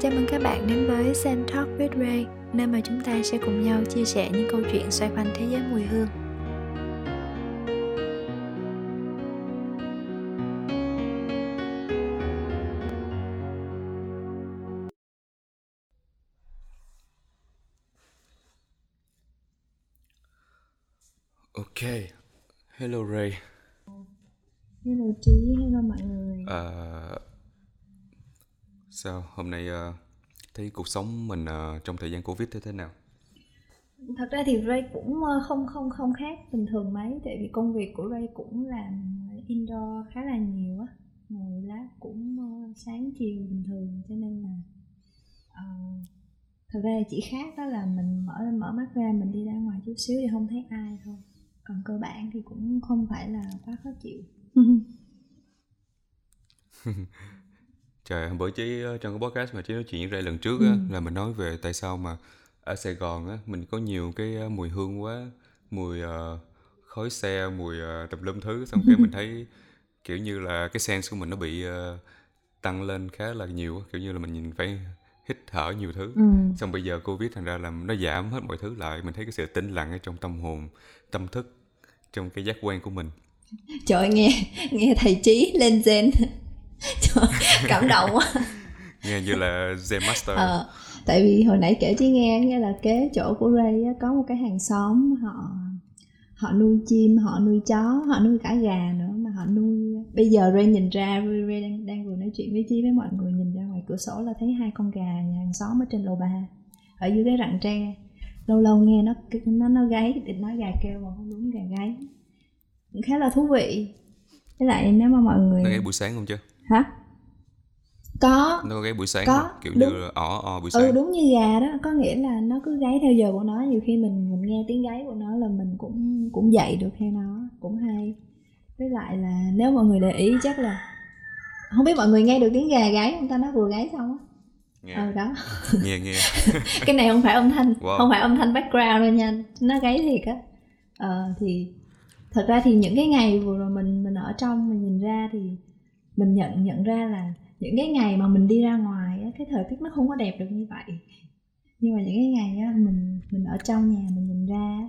Chào mừng các bạn đến với Sen Talk with Ray, nơi mà chúng ta sẽ cùng nhau chia sẻ những câu chuyện xoay quanh thế giới mùi hương. Sao? Hôm nay uh, thấy cuộc sống mình uh, trong thời gian Covid thế thế nào? Thật ra thì Ray cũng ờ, không không không khác bình thường mấy, tại vì công việc của Ray cũng làm indoor khá là nhiều á, ngồi lab cũng sáng chiều bình thường, cho nên là uh, thật ra chỉ khác đó là mình mở mở mắt ra mình đi ra ngoài chút xíu thì không thấy ai thôi. Còn cơ bản thì cũng không phải là quá khó chịu trời hôm bữa chí ờ, trong cái podcast mà chí nói chuyện với lần trước á, ừ. là mình nói về tại sao mà ở Sài Gòn á mình có nhiều cái ờ, mùi hương quá mùi uh, khói xe mùi uh, tùm lum thứ xong cái mình thấy kiểu như là cái sense của mình nó bị uh, tăng lên khá là nhiều kiểu như là mình nhìn phải hít thở nhiều thứ ừ. xong bây giờ covid thành ra là nó giảm hết mọi thứ lại mình thấy cái sự tĩnh lặng ở trong tâm hồn tâm thức trong cái giác quan của mình trời nghe nghe thầy trí lên gen trời, cảm động quá. Nghe như là zen master. Ờ, tại vì hồi nãy kể chứ nghe nghe là kế chỗ của ray á, có một cái hàng xóm họ họ nuôi chim họ nuôi chó họ nuôi cả gà nữa mà họ nuôi bây giờ ray nhìn ra ray, ray đang, đang vừa nói chuyện với chi với mọi người nhìn ra ngoài cửa sổ là thấy hai con gà nhà hàng xóm ở trên lầu ba ở dưới cái rặng tre. Lâu lâu nghe nó nó nó gáy định nói gà kêu mà không đúng gà gáy. Khá là thú vị. Với lại nếu mà mọi người nó gáy buổi sáng không chứ hả? Có. Nó gáy buổi sáng có kiểu đúng. như ỏ o buổi ừ, sáng. ừ đúng như gà đó. Có nghĩa là nó cứ gáy theo giờ của nó. Nhiều khi mình mình nghe tiếng gáy của nó là mình cũng cũng dậy được theo nó. Cũng hay. Với lại là nếu mọi người để ý chắc là không biết mọi người nghe được tiếng gà gáy không ta? Nó vừa gáy xong á. Nghe. ờ đó. Nghe nghe. Cái này không phải âm thanh. Wow. không phải âm thanh background đâu nha. Nó gáy thiệt á. Ờ thì thật ra thì những cái ngày vừa rồi mình mình ở trong mình nhìn ra thì mình nhận nhận ra là những cái ngày mà mình đi ra ngoài á, cái thời tiết nó không có đẹp được như vậy. Nhưng mà những cái ngày á, mình mình ở trong nhà mình nhìn ra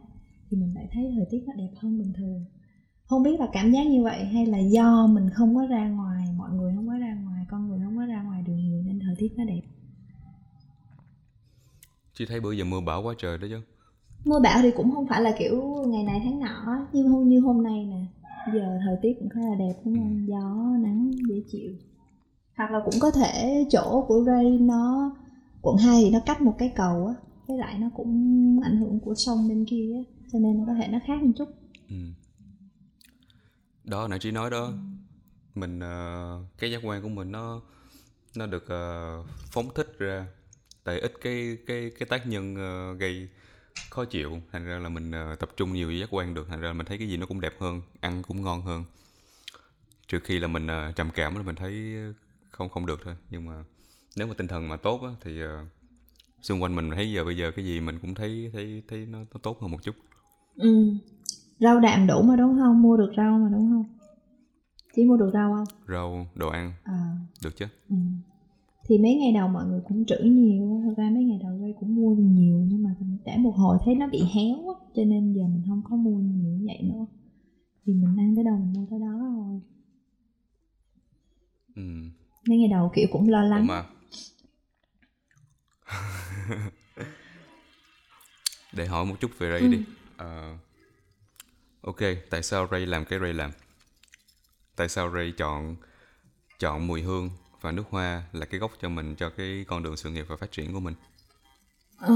thì mình lại thấy thời tiết nó đẹp hơn bình thường. Không biết là cảm giác như vậy hay là do mình không có ra ngoài mọi người không có ra ngoài con người không có ra ngoài đường nhiều nên thời tiết nó đẹp? Chị thấy bữa giờ mưa bão quá trời đó chứ. Mưa bão thì cũng không phải là kiểu ngày này tháng nọ như hôm như hôm nay nè giờ thời tiết cũng khá là đẹp đúng không? Gió nắng dễ chịu. Hoặc là cũng có thể chỗ của Ray nó quận 2 thì nó cách một cái cầu á với lại nó cũng ảnh hưởng của sông bên kia á cho nên nó có thể nó khác một chút. Ừ. đó nãy chị nói đó. Mình uh, cái giác quan của mình nó nó được uh, phóng thích ra tại ít cái cái cái tác nhân uh, gây khó chịu. Thành ra là mình uh, tập trung nhiều giác quan được. Thành ra mình thấy cái gì nó cũng đẹp hơn ăn cũng ngon hơn. Trừ khi là mình uh, trầm cảm là mình thấy không không được thôi. Nhưng mà nếu mà tinh thần mà tốt á, thì uh, xung quanh mình thấy giờ bây giờ cái gì mình cũng thấy thấy thấy nó, nó tốt hơn một chút. Ừ. Rau đạm đủ mà đúng không? Mua được rau mà đúng không? Chỉ mua được rau không? Rau đồ ăn. À. được chứ? Ừ thì mấy ngày đầu mọi người cũng trữ nhiều thật ra mấy ngày đầu đây cũng mua nhiều nhưng mà để một hồi thấy nó bị héo cho nên giờ mình không có mua nhiều như vậy nữa. Thì mình ăn tới đâu mình mua tới đó thôi. Ừ. mấy ngày đầu kiểu cũng lo lắng. Mà. để hỏi một chút về Ray ừ. đi. Uh, ok tại sao Ray làm cái Ray làm? Tại sao Ray chọn chọn mùi hương và nước hoa là cái gốc cho mình cho cái con đường sự nghiệp và phát triển của mình? Ờ,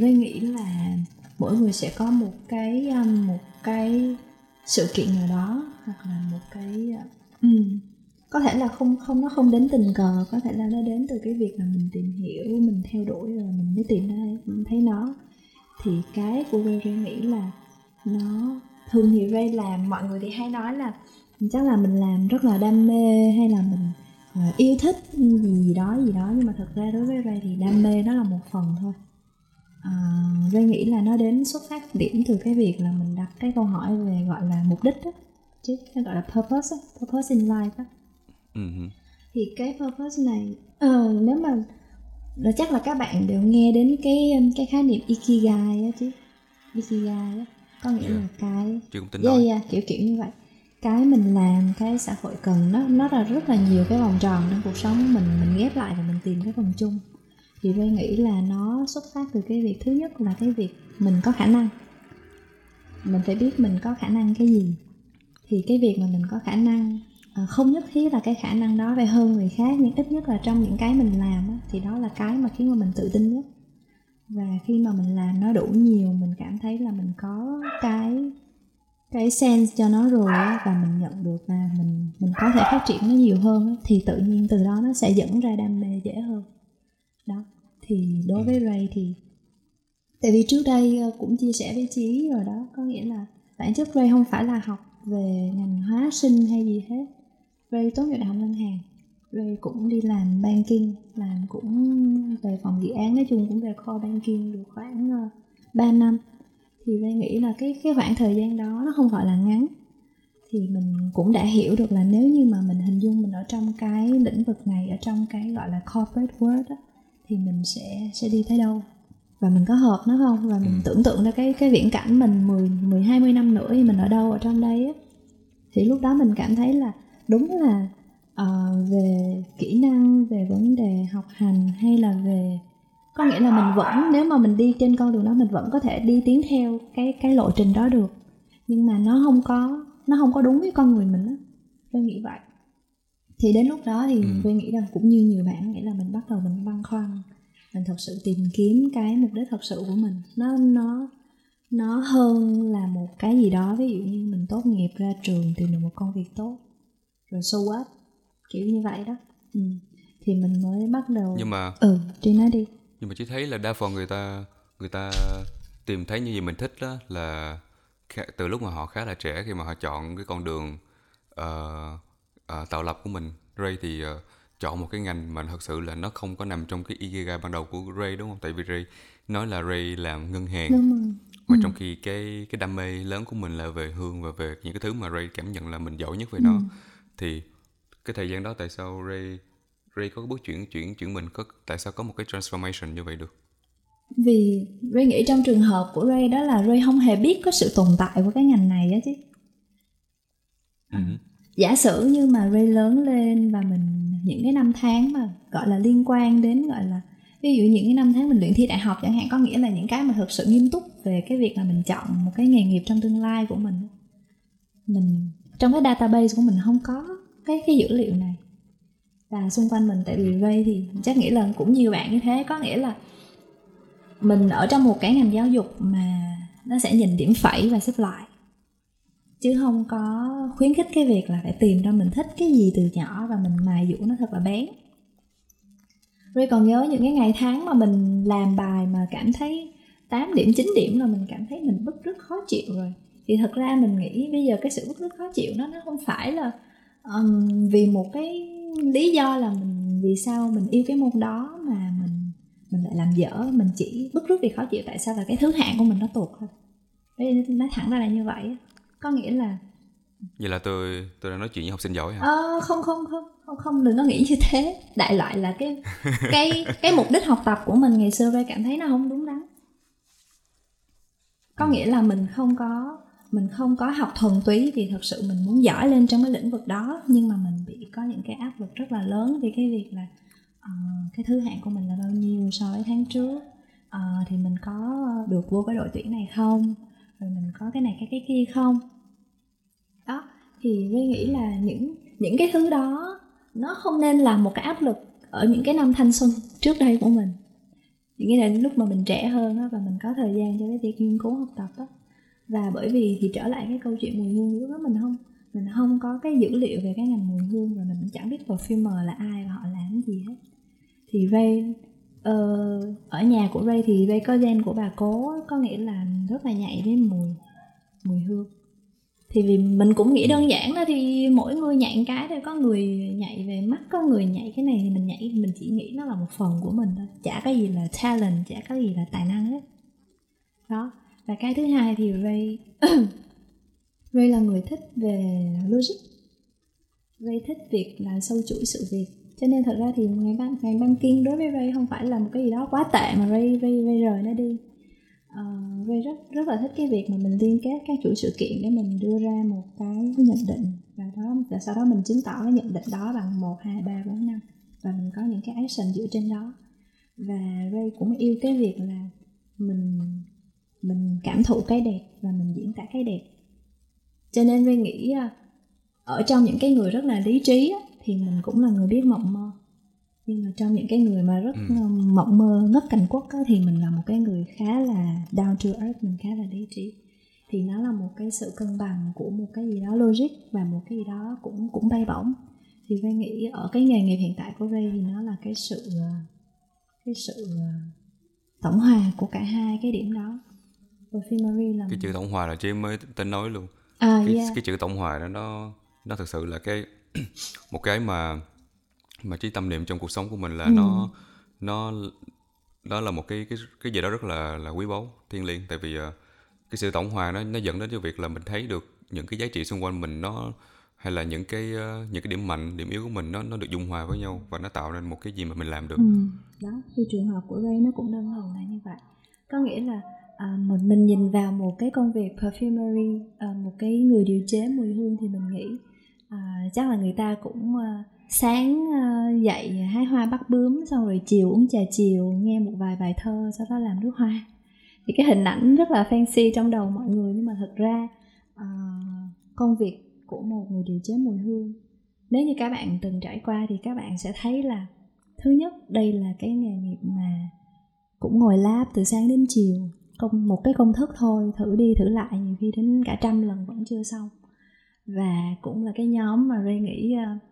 Ray nghĩ là mỗi người sẽ có một cái ờ, một cái sự kiện nào đó hoặc là một cái um, có thể là không không nó không đến tình cờ có thể là nó đến từ cái việc là mình tìm hiểu mình theo đuổi rồi mình mới tìm ra mình thấy nó. Thì cái của Ray nghĩ là nó thường thì Ray làm mọi người thì hay nói là chắc là mình làm rất là đam mê hay là mình uh, yêu thích gì đó gì đó. Nhưng mà thật ra đối với Ray thì đam mê nó là một phần thôi. Uh, Ray nghĩ là nó đến xuất phát điểm từ cái việc là mình đặt cái câu hỏi về gọi là mục đích đó chứ nó gọi là purpose đó, purpose in life đó. Uh-huh. thì cái purpose này uh, nếu mà đó chắc là các bạn đều nghe đến cái cái khái niệm ikigai á chứ. Ikigai á. Có nghĩa Dạ. là cái chứ cũng tính yeah, yeah, kiểu kiểu như vậy cái mình làm, cái xã hội cần nó nó là rất là nhiều cái vòng tròn trong cuộc sống mình mình ghép lại và mình tìm cái phần chung. Thì tôi nghĩ là nó xuất phát từ cái việc, thứ nhất là cái việc mình có khả năng. Mình phải biết mình có khả năng cái gì. Thì cái việc mà mình có khả năng ờ, không nhất thiết là cái khả năng đó phải hơn người khác, nhưng ít nhất là trong những cái mình làm thì đó là cái mà khiến mà mình tự tin nhất. Và khi mà mình làm nó đủ nhiều, mình cảm thấy là mình có cái cái sense cho nó rồi á, và mình nhận được là mình mình có thể phát triển nó nhiều hơn á, thì tự nhiên từ đó nó sẽ dẫn ra đam mê dễ hơn. Đó thì đối với Ray thì tại vì trước đây ờ, cũng chia sẻ với chí rồi đó có nghĩa là bản chất Ray không phải là học về ngành hóa sinh hay gì hết. Ray tốt nghiệp đại học ngân hàng Ray cũng đi làm banking làm cũng về phòng dự án nói chung cũng về core banking được khoảng ờ, 3 năm thì Ray nghĩ là cái cái khoảng thời gian đó nó không gọi là ngắn. Thì mình cũng đã hiểu được là nếu như mà mình hình dung mình ở trong cái lĩnh vực này ở trong cái gọi là corporate world á, thì mình sẽ sẽ đi tới đâu? Và mình có hợp nó không? Và mình Ừ. tưởng tượng ra cái cái viễn cảnh mình 10 10 20 năm nữa thì mình ở đâu ở trong đây á. Thì lúc đó mình cảm thấy là đúng là ờ, về kỹ năng về vấn đề học hành hay là về có nghĩa là mình vẫn nếu mà mình đi trên con đường đó mình vẫn có thể đi tiến theo cái cái lộ trình đó được. Nhưng mà nó không có nó không có đúng với con người mình á. Tôi nghĩ vậy. Thì đến lúc đó thì Ừ. tôi nghĩ là cũng như nhiều bạn nghĩ là mình bắt đầu mình băn khoăn mình thật sự tìm kiếm cái mục đích thật sự của mình. Nó nó nó hơn là một cái gì đó ví dụ như mình tốt nghiệp ra trường tìm được một công việc tốt rồi so what kiểu như vậy đó. Ừ. thì mình mới bắt đầu nhưng mà ừ đi nói đi nhưng mà chỉ thấy là đa phần người ta người ta tìm thấy những gì mình thích đó là từ lúc mà họ khá là trẻ khi mà họ chọn cái con đường ờ, ờ, tạo lập của mình. Ray thì ờ, chọn một cái ngành mà thật sự là nó không có nằm trong cái ikigai ban đầu của Ray đúng không? Tại vì Ray nói là Ray làm ngân hàng. Mà trong khi cái cái đam mê lớn của mình là về hương và về những cái thứ mà Ray cảm nhận là mình giỏi nhất về nó thì cái thời gian đó tại sao Ray Ray có cái bước chuyển chuyển chuyển mình có tại sao có một cái transformation như vậy được? Vì Ray nghĩ trong trường hợp của Ray đó là Ray không hề biết có sự tồn tại của cái ngành này á chứ. Ừ. giả sử như mà Ray lớn lên và mình những cái năm tháng mà gọi là liên quan đến gọi là ví dụ những cái năm tháng mình luyện thi đại học chẳng hạn có nghĩa là những cái mà thực sự nghiêm túc về cái việc là mình chọn một cái nghề nghiệp trong tương lai của mình. Mình trong cái database của mình không có cái cái dữ liệu này và xung quanh mình tại vì Ray thì chắc nghĩ là cũng nhiều bạn như thế có nghĩa là mình ở trong một cái ngành giáo dục mà nó sẽ nhìn điểm phẩy và xếp loại. Chứ không có khuyến khích cái việc là phải tìm ra mình thích cái gì từ nhỏ và mình mài dũa nó thật là bén. Ray còn nhớ những cái ngày tháng mà mình làm bài mà cảm thấy 8 điểm 9 điểm là mình cảm thấy mình bức rất khó chịu rồi. Thì thật ra mình nghĩ bây giờ cái sự bức rất khó chịu nó nó không phải là ừm, vì một cái lý do là mình vì sao mình yêu cái môn đó mà mình mình lại làm dở mình chỉ bức rứt vì khó chịu. Tại sao? Là cái thứ hạng của mình nó tụt thôi. Đấy, nói thẳng ra là như vậy có nghĩa là vậy là tôi tôi đang nói chuyện với học sinh giỏi hả? Ờ, không không không không không đừng có nghĩ như thế. Đại loại là cái cái cái mục đích học tập của mình ngày xưa Ray cảm thấy nó không đúng đắn. Có nghĩa là mình không có mình không có học thuần túy vì thật sự mình muốn giỏi lên trong cái lĩnh vực đó nhưng mà mình bị có những cái áp lực rất là lớn vì cái việc là uh, cái thứ hạng của mình là bao nhiêu so với tháng trước. Uh, thì mình có được vô cái đội tuyển này không? Rồi mình có cái này cái cái kia không? Đó thì tôi nghĩ là những những cái thứ đó nó không nên là một cái áp lực ở những cái năm thanh xuân trước đây của mình. Những cái là lúc mà mình trẻ hơn đó, và mình có thời gian cho cái việc nghiên cứu học tập đó và bởi vì thì trở lại cái câu chuyện mùi hương lúc đó mình không mình không có cái dữ liệu về cái ngành mùi hương và mình cũng chẳng biết perfumer là ai và họ làm cái gì hết. Thì Ray uh, ở nhà của Ray thì Ray có gen của bà cố có nghĩa là rất là nhạy với mùi mùi hương. Thì vì mình cũng nghĩ đơn giản đó thì mỗi người nhạy cái thôi có người nhạy về mắt có người nhạy cái này thì mình nhạy mình chỉ nghĩ nó là một phần của mình thôi. Chả cái gì là talent chả cái gì là tài năng hết. Đó và cái thứ hai thì Ray Ray là người thích về logic. Ray thích việc là sâu chuỗi sự việc. Cho nên thật ra thì ngày ban ngày banking đối với Ray không phải là một cái gì đó quá tệ mà Ray Ray Ray rời nó đi. Uh, Ray rất rất là thích cái việc mà mình liên kết các chuỗi sự kiện để mình đưa ra một cái nhận định. Và đó và sau đó mình chứng tỏ cái nhận định đó bằng một hai ba bốn năm. Và mình có những cái action dựa trên đó. Và Ray cũng yêu cái việc là mình mình cảm thụ cái đẹp và mình diễn tả cái đẹp. Cho nên Ray nghĩ ờ, ở trong những cái người rất là lý trí thì mình cũng là người biết mộng mơ. Nhưng mà trong những cái người mà rất ừ. mộng mơ ngất cảnh quốc á, thì mình là một cái người khá là down to earth mình khá là lý trí. Thì nó là một cái sự cân bằng của một cái gì đó logic và một cái gì đó cũng cũng bay bổng. Thì Ray nghĩ ở cái nghề nghiệp hiện tại của Ray thì nó là cái sự cái sự tổng hòa của cả hai cái điểm đó Perfumery là cái chữ tổng hòa là chị mới tên nói luôn à, cái, yeah. cái chữ tổng hòa đó nó nó thực sự là cái một cái mà mà trí tâm niệm trong cuộc sống của mình là ừ. nó nó đó là một cái cái cái gì đó rất là là quý báu thiêng liêng tại vì uh, cái sự tổng hòa nó nó dẫn đến cái việc là mình thấy được những cái giá trị xung quanh mình nó hay là những cái uh, những cái điểm mạnh điểm yếu của mình nó nó được dung hòa với nhau và nó tạo nên một cái gì mà mình làm được ừ. đó thì trường hợp của Ray nó cũng đơn thuần là như vậy có nghĩa là à, mình mình nhìn vào một cái công việc perfumery à, một cái người điều chế mùi hương thì mình nghĩ à, chắc là người ta cũng à, sáng à, dậy hái hoa bắt bướm xong rồi chiều uống trà chiều nghe một vài bài thơ sau đó làm nước hoa. Thì cái hình ảnh rất là fancy trong đầu mọi người nhưng mà thực ra à, công việc của một người điều chế mùi hương nếu như các bạn từng trải qua thì các bạn sẽ thấy là thứ nhất đây là cái nghề nghiệp mà cũng ngồi lab từ sáng đến chiều công một cái công thức thôi thử đi thử lại nhiều khi đến cả trăm lần vẫn chưa xong. Và cũng là cái nhóm mà Ray nghĩ uh,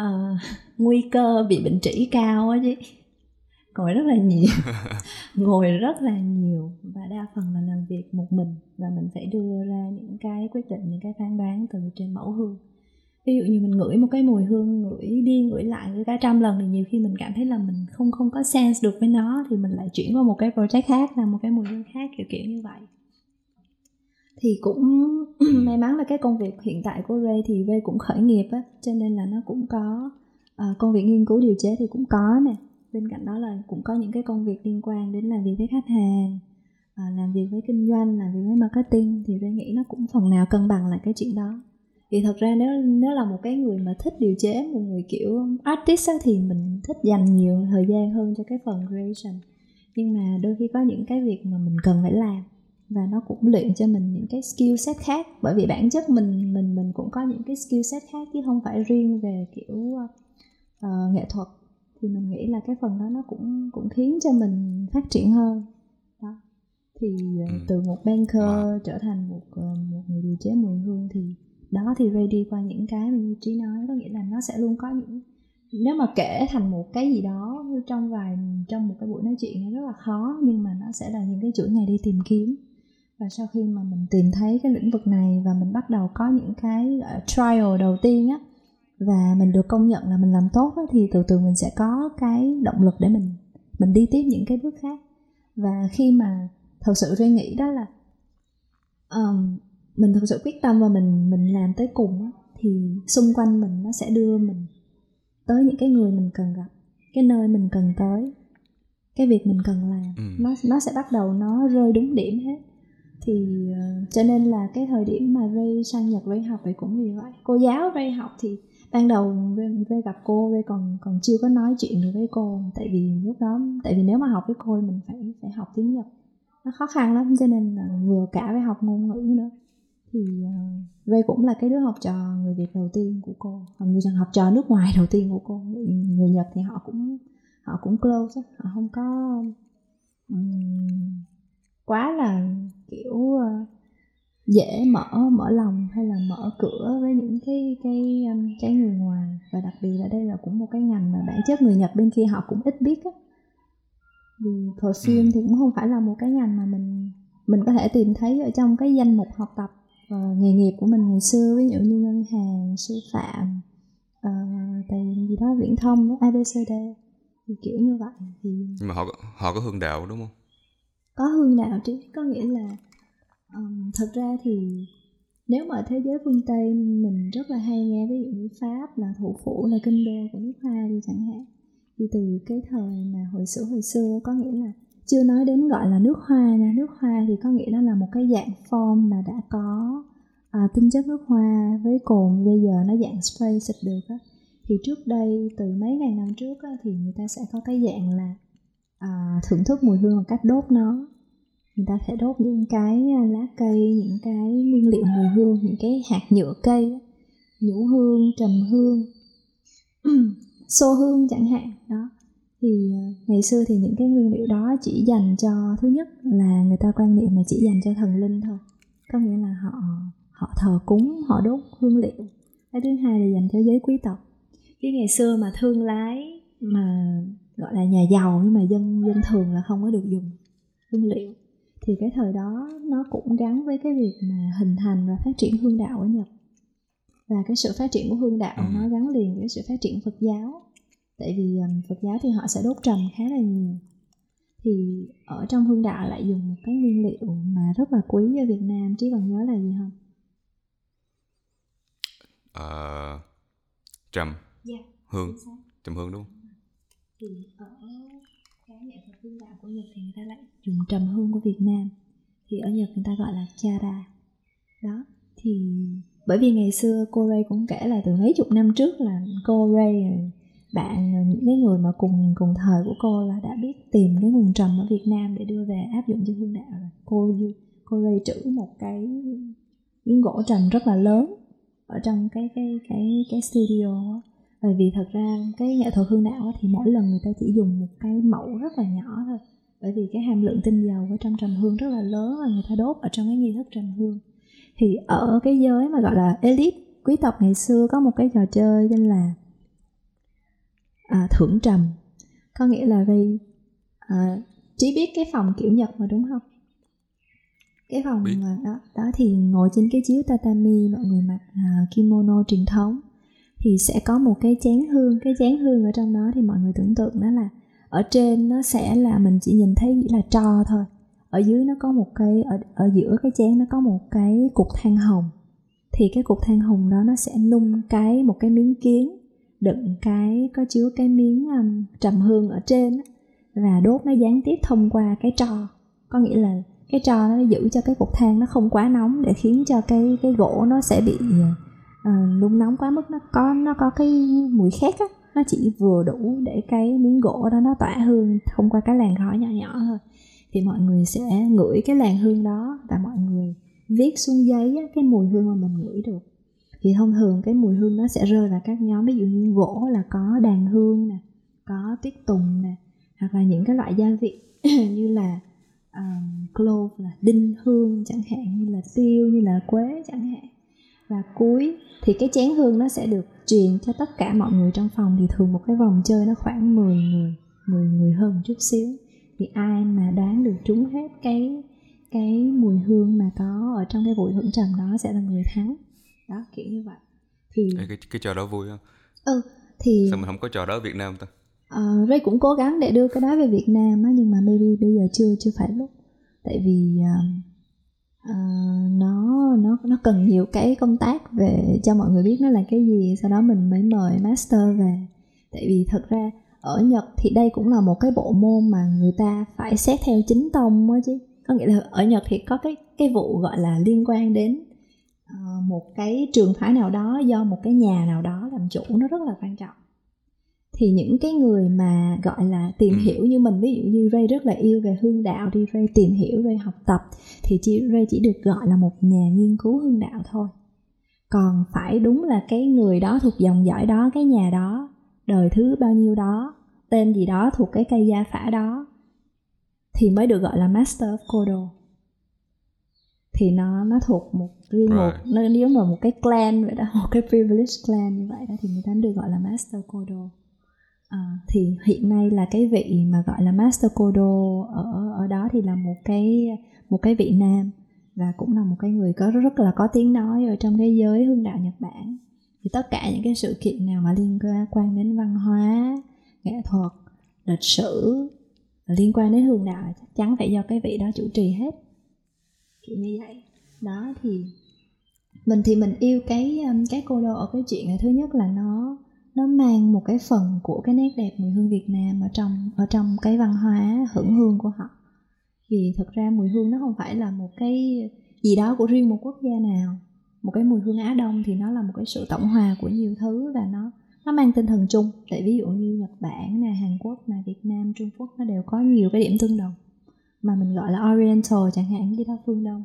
uh, nguy cơ bị bệnh trĩ cao á chứ ngồi rất là nhiều ngồi rất là nhiều và đa phần là làm việc một mình và mình phải đưa ra những cái quyết định những cái phán đoán từ trên mẫu hương ví dụ như mình ngửi một cái mùi hương ngửi đi ngửi lại ngửi cả trăm lần thì nhiều khi mình cảm thấy là mình không không có sense được với nó thì mình lại chuyển qua một cái project khác là một cái mùi hương khác kiểu kiểu như vậy. Thì cũng may mắn là cái công việc hiện tại của Ray thì Ray cũng khởi nghiệp á cho nên là nó cũng có uh, công việc nghiên cứu điều chế thì cũng có nè. Bên cạnh đó là cũng có những cái công việc liên quan đến làm việc với khách hàng uh, làm việc với kinh doanh làm việc với marketing thì Ray nghĩ nó cũng phần nào cân bằng lại cái chuyện đó thì thật ra nếu nếu là một cái người mà thích điều chế một người kiểu artist á, thì mình thích dành nhiều thời gian hơn cho cái phần creation. Nhưng mà đôi khi có những cái việc mà mình cần phải làm và nó cũng luyện cho mình những cái skill set khác. Bởi vì bản chất mình mình mình cũng có những cái skill set khác chứ không phải riêng về kiểu uh, nghệ thuật. Thì mình nghĩ là cái phần đó nó cũng cũng khiến cho mình phát triển hơn. Đó. Thì uh, từ một banker trở thành một uh, một người điều chế mùi hương thì đó thì ready đi qua những cái mà như trí nói có nghĩa là nó sẽ luôn có những nếu mà kể thành một cái gì đó trong vài trong một cái buổi nói chuyện rất là khó nhưng mà nó sẽ là những cái chuỗi ngày đi tìm kiếm. Và sau khi mà mình tìm thấy cái lĩnh vực này và mình bắt đầu có những cái trial đầu tiên á và mình được công nhận là mình làm tốt á, thì từ từ mình sẽ có cái động lực để mình mình đi tiếp những cái bước khác. Và khi mà thật sự suy nghĩ đó là mình thực sự quyết tâm và mình mình làm tới cùng á, thì xung quanh mình nó sẽ đưa mình tới những cái người mình cần gặp cái nơi mình cần tới cái việc mình cần làm. Ừ. nó nó sẽ bắt đầu nó rơi đúng điểm hết. Thì uh, cho nên là cái thời điểm mà Ray sang Nhật Ray học thì cũng vì vậy. Cô giáo Ray học thì ban đầu Ray, Ray gặp cô Ray còn còn chưa có nói chuyện được với cô. Tại vì lúc đó tại vì nếu mà học với cô thì mình phải phải học tiếng Nhật. Nó khó khăn lắm cho nên là vừa cả phải học ngôn ngữ nữa thì uh, Ray cũng là cái đứa học trò người Việt đầu tiên của cô. Người học trò nước ngoài đầu tiên của cô. Người, Nhật thì họ cũng họ cũng close họ không có um, quá là kiểu uh, dễ mở mở lòng hay là mở cửa với những cái cái cái người ngoài. Và đặc biệt là đây là cũng một cái ngành mà bản chất người Nhật bên kia họ cũng ít biết á. Vì perfume ừ. thì cũng không phải là một cái ngành mà mình mình có thể tìm thấy ở trong cái danh mục học tập uh, nghề nghiệp của mình ngày xưa ví dụ như ngân hàng sư phạm uh, tài gì đó viễn thông abcd thì kiểu như vậy. Thì nhưng mà họ họ có hương đạo đúng không? Có hương đạo chứ có nghĩa là um, thật ra thì nếu mà ở thế giới phương tây mình rất là hay nghe ví dụ như pháp là thủ phủ là kinh đô của nước hoa đi chẳng hạn thì từ cái thời mà hồi xưa hồi xưa có nghĩa là chưa nói đến gọi là nước hoa nha. Nước hoa thì có nghĩa nó là một cái dạng form mà đã có à, tinh chất nước hoa với cồn. Bây giờ nó dạng spray xịt được á. Thì trước đây từ mấy ngàn năm trước á, thì người ta sẽ có cái dạng là à, thưởng thức mùi hương bằng cách đốt nó. Người ta sẽ đốt những cái à, lá cây những cái nguyên liệu mùi hương những cái hạt nhựa cây nhũ hương trầm hương xô hương chẳng hạn. Đó thì à, ngày xưa thì những cái nguyên liệu đó chỉ dành cho thứ nhất là người ta quan niệm là chỉ dành cho thần linh thôi. Có nghĩa là họ họ thờ cúng họ đốt hương liệu. Cái thứ hai là dành cho giới quý tộc. Cái ngày xưa mà thương lái mà gọi là nhà giàu nhưng mà dân dân thường là không có được dùng hương liệu thì cái thời đó nó cũng gắn với cái việc mà hình thành và phát triển hương đạo ở Nhật. Và cái sự phát triển của hương đạo ừ. nó gắn liền với sự phát triển Phật giáo tại vì um, Phật giáo thì họ sẽ đốt trầm khá là nhiều. Thì ở trong hương đạo lại dùng một cái nguyên liệu mà rất là quý ở Việt Nam trí còn nhớ là gì không? Uh, trầm. Yeah, dạ, hương. trầm hương đúng không? thì ở cái nghệ thuật hương đạo của Nhật thì người ta lại dùng trầm hương của Việt Nam. Thì ở Nhật người ta gọi là chara đó thì bởi vì ngày xưa cô Ray cũng kể là từ mấy chục năm trước là cô Ray bạn những cái người mà cùng cùng thời của cô là đã biết tìm cái nguồn trầm ở Việt Nam để đưa về áp dụng cho hương đạo rồi. Cô cô Ray trữ một cái miếng gỗ trầm rất là lớn ở trong cái cái cái cái studio bởi vì thật ra cái nghệ thuật hương đạo thì mỗi lần người ta chỉ dùng một cái mẫu rất là nhỏ thôi. Bởi vì cái hàm lượng tinh dầu ở trong trầm hương rất là lớn và người ta đốt ở trong cái nghi thức trầm hương. Thì ở cái giới mà gọi là elite, quý tộc ngày xưa có một cái trò chơi tên là à, thưởng trầm. Có nghĩa là vì à, chỉ biết cái phòng kiểu nhật mà đúng không? Cái phòng mà đó đó thì ngồi trên cái chiếu tatami mọi người mặc à, kimono truyền thống thì sẽ có một cái chén hương cái chén hương ở trong đó thì mọi người tưởng tượng đó là ở trên nó sẽ là mình chỉ nhìn thấy chỉ là tro thôi. Ở dưới nó có một cái ở ở giữa cái chén nó có một cái cục than hồng. Thì cái cục than hồng đó nó sẽ nung cái một cái miếng kiến đựng cái có chứa cái miếng um, trầm hương ở trên và đốt nó gián tiếp thông qua cái tro. Có nghĩa là cái tro nó giữ cho cái cục than nó không quá nóng để khiến cho cái cái gỗ nó sẽ bị uh, nung nóng quá mức. Nó có nó có cái mùi khét á nó chỉ vừa đủ để cái miếng gỗ đó nó tỏa hương thông qua cái làn khói nhỏ nhỏ thôi. Thì mọi người sẽ ngửi cái làn hương đó và mọi người viết xuống giấy á, cái mùi hương mà mình ngửi được thì thông thường cái mùi hương nó sẽ rơi vào các nhóm ví dụ như gỗ là có đàn hương nè có tuyết tùng nè hoặc là những cái loại gia vị như là um, clove là đinh hương chẳng hạn như là tiêu như là quế chẳng hạn. Và cuối thì cái chén hương nó sẽ được truyền cho tất cả mọi người trong phòng. Thì thường một cái vòng chơi nó khoảng 10 người 10 người hơn một chút xíu. Thì ai mà đoán được trúng hết cái cái mùi hương mà có ở trong cái buổi hưởng trầm đó sẽ là người thắng đó kiểu như vậy. Thì cái, cái trò đó vui không? Ừ thì sao mình không có trò đó ở Việt Nam ta? Uh, Ray cũng cố gắng để đưa cái đó về Việt Nam á nhưng mà maybe bây giờ chưa chưa phải lúc. Tại vì uh, uh, nó nó nó cần nhiều cái công tác về cho mọi người biết nó là cái gì sau đó mình mới mời master về. Tại vì thật ra ở Nhật thì đây cũng là một cái bộ môn mà người ta phải xét theo chính tông á chứ. Có nghĩa là ở Nhật thì có cái cái vụ gọi là liên quan đến một cái trường phái nào đó do một cái nhà nào đó làm chủ nó rất là quan trọng. Thì những cái người mà gọi là tìm ừ. hiểu như mình ví dụ như Ray rất là yêu về hương đạo đi Ray tìm hiểu Ray học tập thì chỉ Ray chỉ được gọi là một nhà nghiên cứu hương đạo thôi. Còn phải đúng là cái người đó thuộc dòng dõi đó cái nhà đó đời thứ bao nhiêu đó tên gì đó thuộc cái cây gia phả đó thì mới được gọi là master of kodo thì nó nó thuộc một riêng right. một nó giống là một cái clan vậy đó một cái privileged clan như vậy đó thì người ta được gọi là master kodo. À, thì hiện nay là cái vị mà gọi là master kodo ở ở đó thì là một cái một cái vị nam và cũng là một cái người có rất là có tiếng nói ở trong cái giới hương đạo Nhật Bản. Thì tất cả những cái sự kiện nào mà liên quan đến văn hóa nghệ thuật lịch sử liên quan đến hương đạo chắc chắn phải do cái vị đó chủ trì hết kiểu như vậy. Đó, thì mình thì mình yêu cái um, cái cô đô ở cái chuyện này thứ nhất là nó nó mang một cái phần của cái nét đẹp mùi hương Việt Nam ở trong ở trong cái văn hóa hưởng hương của họ. Vì thực ra mùi hương nó không phải là một cái gì đó của riêng một quốc gia nào. Một cái mùi hương Á Đông thì nó là một cái sự tổng hòa của nhiều thứ và nó nó mang tinh thần chung. Tại ví dụ như Nhật Bản nè, Hàn Quốc nè, Việt Nam, Trung Quốc nó đều có nhiều cái điểm tương đồng mà mình gọi là Oriental chẳng hạn như đó phương Đông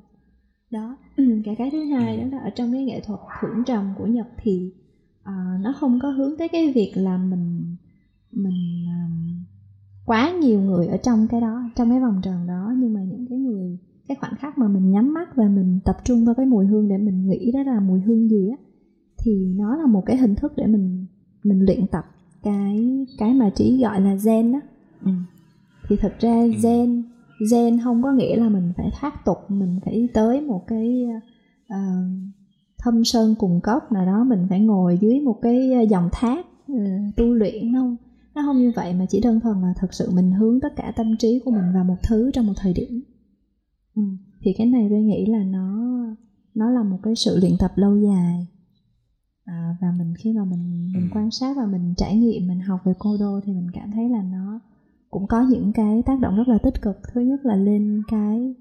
đó cái cái thứ hai đó là ở trong cái nghệ thuật thưởng trầm của Nhật thì uh, nó không có hướng tới cái việc là mình mình um, quá nhiều người ở trong cái đó trong cái vòng tròn đó nhưng mà những cái người cái khoảnh khắc mà mình nhắm mắt và mình tập trung vào cái mùi hương để mình nghĩ đó là mùi hương gì á thì nó là một cái hình thức để mình mình luyện tập cái cái mà trí gọi là gen đó ừ. thì thật ra ừ. gen gen không có nghĩa là mình phải thoát tục mình phải tới một cái uh, thâm sơn cùng cốc nào đó mình phải ngồi dưới một cái dòng thác uh, tu luyện không nó không như vậy mà chỉ đơn thuần là thật sự mình hướng tất cả tâm trí của mình vào một thứ trong một thời điểm ừ. thì cái này tôi nghĩ là nó nó là một cái sự luyện tập lâu dài à, và mình khi mà mình mình ừ. quan sát và mình trải nghiệm mình học về cô đô thì mình cảm thấy là nó cũng có những cái tác động rất là tích cực. Thứ nhất là lên cái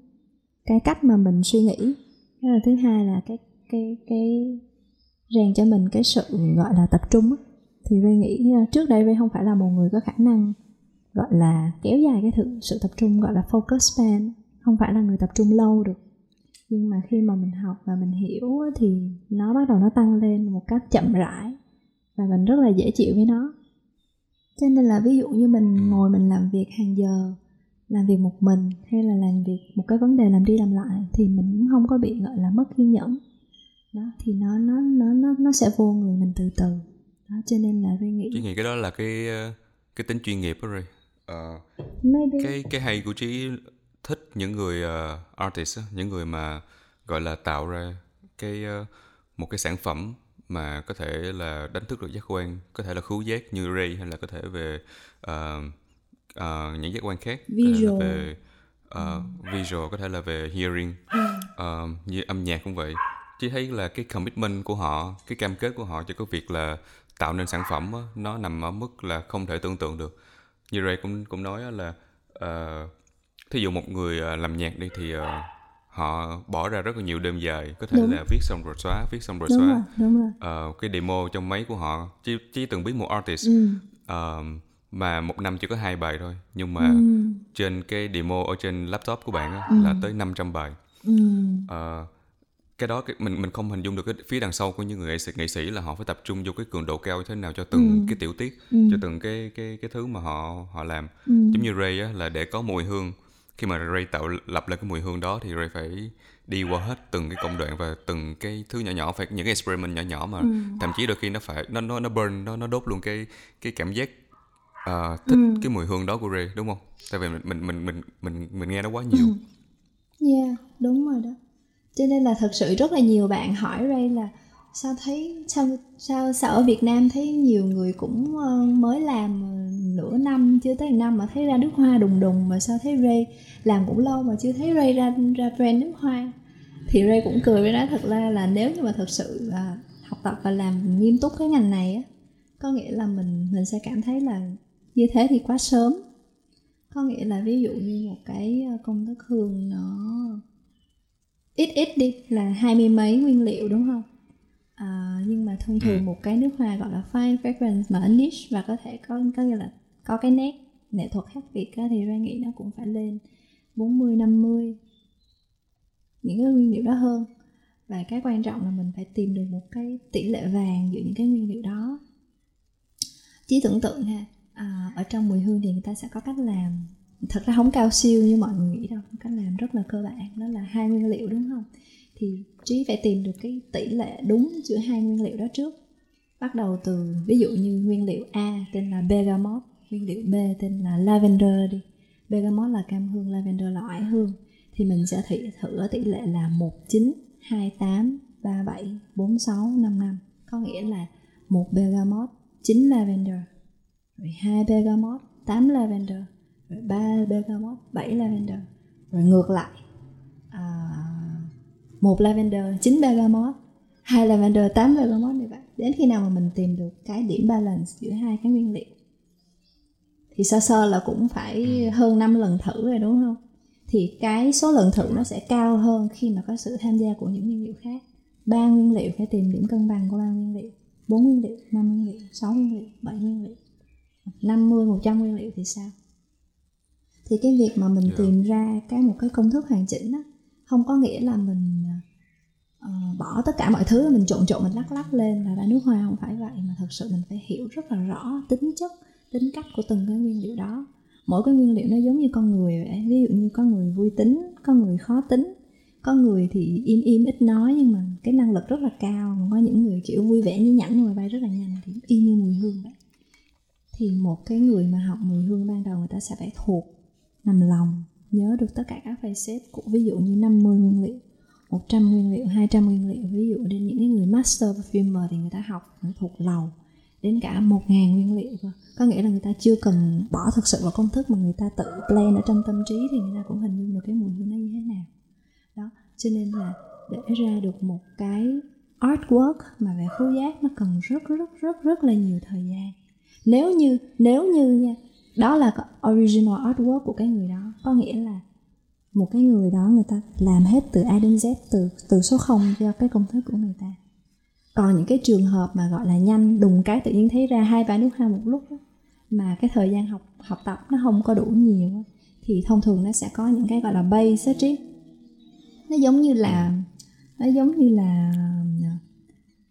cái cách mà mình suy nghĩ. Cái là thứ hai là cái cái cái rèn cho mình cái sự gọi là tập trung á. Thì Ray nghĩ à, trước đây Ray không phải là một người có khả năng gọi là kéo dài cái thử, sự tập trung gọi là focus span không phải là người tập trung lâu được. Nhưng mà khi mà mình học và mình hiểu thì nó bắt đầu nó tăng lên một cách chậm rãi và mình rất là dễ chịu với nó cho nên là ví dụ như mình ngồi mình làm việc hàng giờ làm việc một mình hay là làm việc một cái vấn đề làm đi làm lại thì mình cũng không có bị gọi là mất kiên nhẫn. Đó thì nó nó nó nó nó sẽ vô người mình từ từ. Đó cho nên là Ray nghĩ Chị nghĩ cái đó là cái ờ, cái tính chuyên nghiệp đó Ray. Uh, Maybe. cái cái hay của trí thích những người uh, artist những người mà gọi là tạo ra cái uh, một cái sản phẩm mà có thể là đánh thức được giác quan có thể là khứu giác như Ray hay là có thể về uh, uh, những giác quan khác visual. về uh, visual có thể là về hearing uh, như âm nhạc cũng vậy. Chỉ thấy là cái commitment của họ cái cam kết của họ cho cái việc là tạo nên sản phẩm đó, nó nằm ở mức là không thể tưởng tượng được. Như Ray cũng cũng nói là uh, thí dụ một người làm nhạc đi thì uh, họ bỏ ra rất là nhiều đêm dài có thể đúng. là viết xong rồi xóa viết xong rồi đúng xóa rồi, đúng rồi. Uh, cái demo trong máy của họ chỉ chỉ từng biết một artist ừ. uh, mà một năm chỉ có hai bài thôi nhưng mà ừ. trên cái demo ở trên laptop của bạn á, ừ. là tới 500 bài ừ. uh, cái đó cái, mình mình không hình dung được cái phía đằng sau của những người nghệ sĩ, nghệ sĩ là họ phải tập trung vô cái cường độ cao thế nào cho từng ừ. cái tiểu tiết ừ. cho từng cái cái cái thứ mà họ họ làm ừ. giống như Ray á là để có mùi hương khi mà Ray tạo lập lên cái mùi hương đó thì Ray phải đi qua hết từng cái công đoạn và từng cái thứ nhỏ nhỏ phải những cái experiment nhỏ nhỏ mà ừ. thậm chí đôi khi nó phải nó nó nó burn nó nó đốt luôn cái cái cảm giác uh, thích ừ. cái mùi hương đó của Ray đúng không? Tại vì mình mình mình mình mình mình nghe nó quá nhiều. Ừ. Yeah, đúng rồi đó cho nên là thật sự rất là nhiều bạn hỏi Ray là sao thấy, sao sao sao ở Việt Nam thấy nhiều người cũng ờ, mới làm nửa năm, chưa tới năm mà thấy ra nước hoa đùng đùng mà sao thấy Ray làm cũng lâu mà chưa thấy Ray ra ra brand nước hoa? Thì Ray cũng cười với nói thật ra là nếu như mà thật sự là học tập và làm nghiêm túc cái ngành này á, có nghĩa là mình mình sẽ cảm thấy là như thế thì quá sớm. Có nghĩa là ví dụ như một cái ờ, công thức hương nó ít ít đi, là hai mươi mấy nguyên liệu đúng không? À, nhưng mà thông thường ừ. một cái nước hoa gọi là fine fragrance mà niche và có thể có có nghĩa là có cái nét nghệ thuật khác biệt á, thì ra nghĩ nó cũng phải lên 40 50 những cái nguyên liệu đó hơn. Và cái quan trọng là mình phải tìm được một cái tỷ lệ vàng giữa những cái nguyên liệu đó. Chỉ tưởng tượng ha à, ở trong mùi hương thì người ta sẽ có cách làm. Thật ra không cao siêu như mọi người nghĩ đâu cách làm rất là cơ bản đó là hai nguyên liệu đúng không thì trí phải tìm được cái tỷ lệ đúng giữa hai nguyên liệu đó trước. Bắt đầu từ ví dụ như nguyên liệu A tên là bergamot nguyên liệu B tên là lavender đi. Bergamot là cam hương lavender là oải hương. Thì mình sẽ thử, thử ở tỷ lệ là 19 28 37 46 55 có nghĩa là một bergamot 9 lavender rồi hai bergamot 8 lavender rồi ba bergamot bảy lavender. Rồi ngược lại một lavender chín bergamot. Hai lavender tám bergamot này vậy đến khi nào mà mình tìm được cái điểm balance giữa hai cái nguyên liệu? Thì sơ sơ là cũng phải hơn 5 lần thử rồi đúng không? Thì cái số lần thử nó sẽ cao hơn khi mà có sự tham gia của những nguyên liệu khác. Ba nguyên liệu phải tìm điểm cân bằng của ba nguyên liệu. Bốn nguyên liệu năm nguyên liệu sáu nguyên liệu bảy nguyên liệu. 50, 100 nguyên liệu thì sao? Thì cái việc mà mình Dạ. tìm ra cái một cái công thức hoàn chỉnh á không có nghĩa là mình Ờ, bỏ tất cả mọi thứ, mình trộn trộn, mình lắc lắc lên là ra nước hoa, không phải vậy mà thật sự mình phải hiểu rất là rõ tính chất, tính cách của từng cái nguyên liệu đó. Mỗi cái nguyên liệu nó giống như con người vậy ví dụ như có người vui tính, có người khó tính, có người thì im im, ít nói nhưng mà cái năng lực rất là cao có những người kiểu vui vẻ như nhảnh nhưng mà bay rất là nhanh thì y như mùi hương vậy. Thì một cái người mà học mùi hương ban đầu người ta sẽ phải thuộc nằm lòng, nhớ được tất cả các facet của, ví dụ như 50 nguyên liệu. 100 nguyên liệu 200 nguyên liệu. Ví dụ đến những cái người master perfumer thì người ta học thuộc lầu đến cả 1.000 nguyên liệu có nghĩa là người ta chưa cần bỏ thực sự vào công thức mà người ta tự plan ở trong tâm trí thì người ta cũng hình dung được cái mùi hương nó như thế nào. Đó, cho nên là để ra được một cái artwork mà về khứu giác nó cần rất rất rất rất là nhiều thời gian. Nếu như nếu như nha, đó là original artwork của cái người đó. Có nghĩa là một cái người đó người ta làm hết từ A đến Z từ từ số 0 cho cái công thức của người ta. Còn những cái trường hợp mà gọi là nhanh đùng cái tự nhiên thấy ra hai ba nước hoa một lúc đó, mà cái thời gian học học tập nó không có đủ nhiều á, thì thông thường nó sẽ có những cái gọi là base á nó giống như là nó giống như là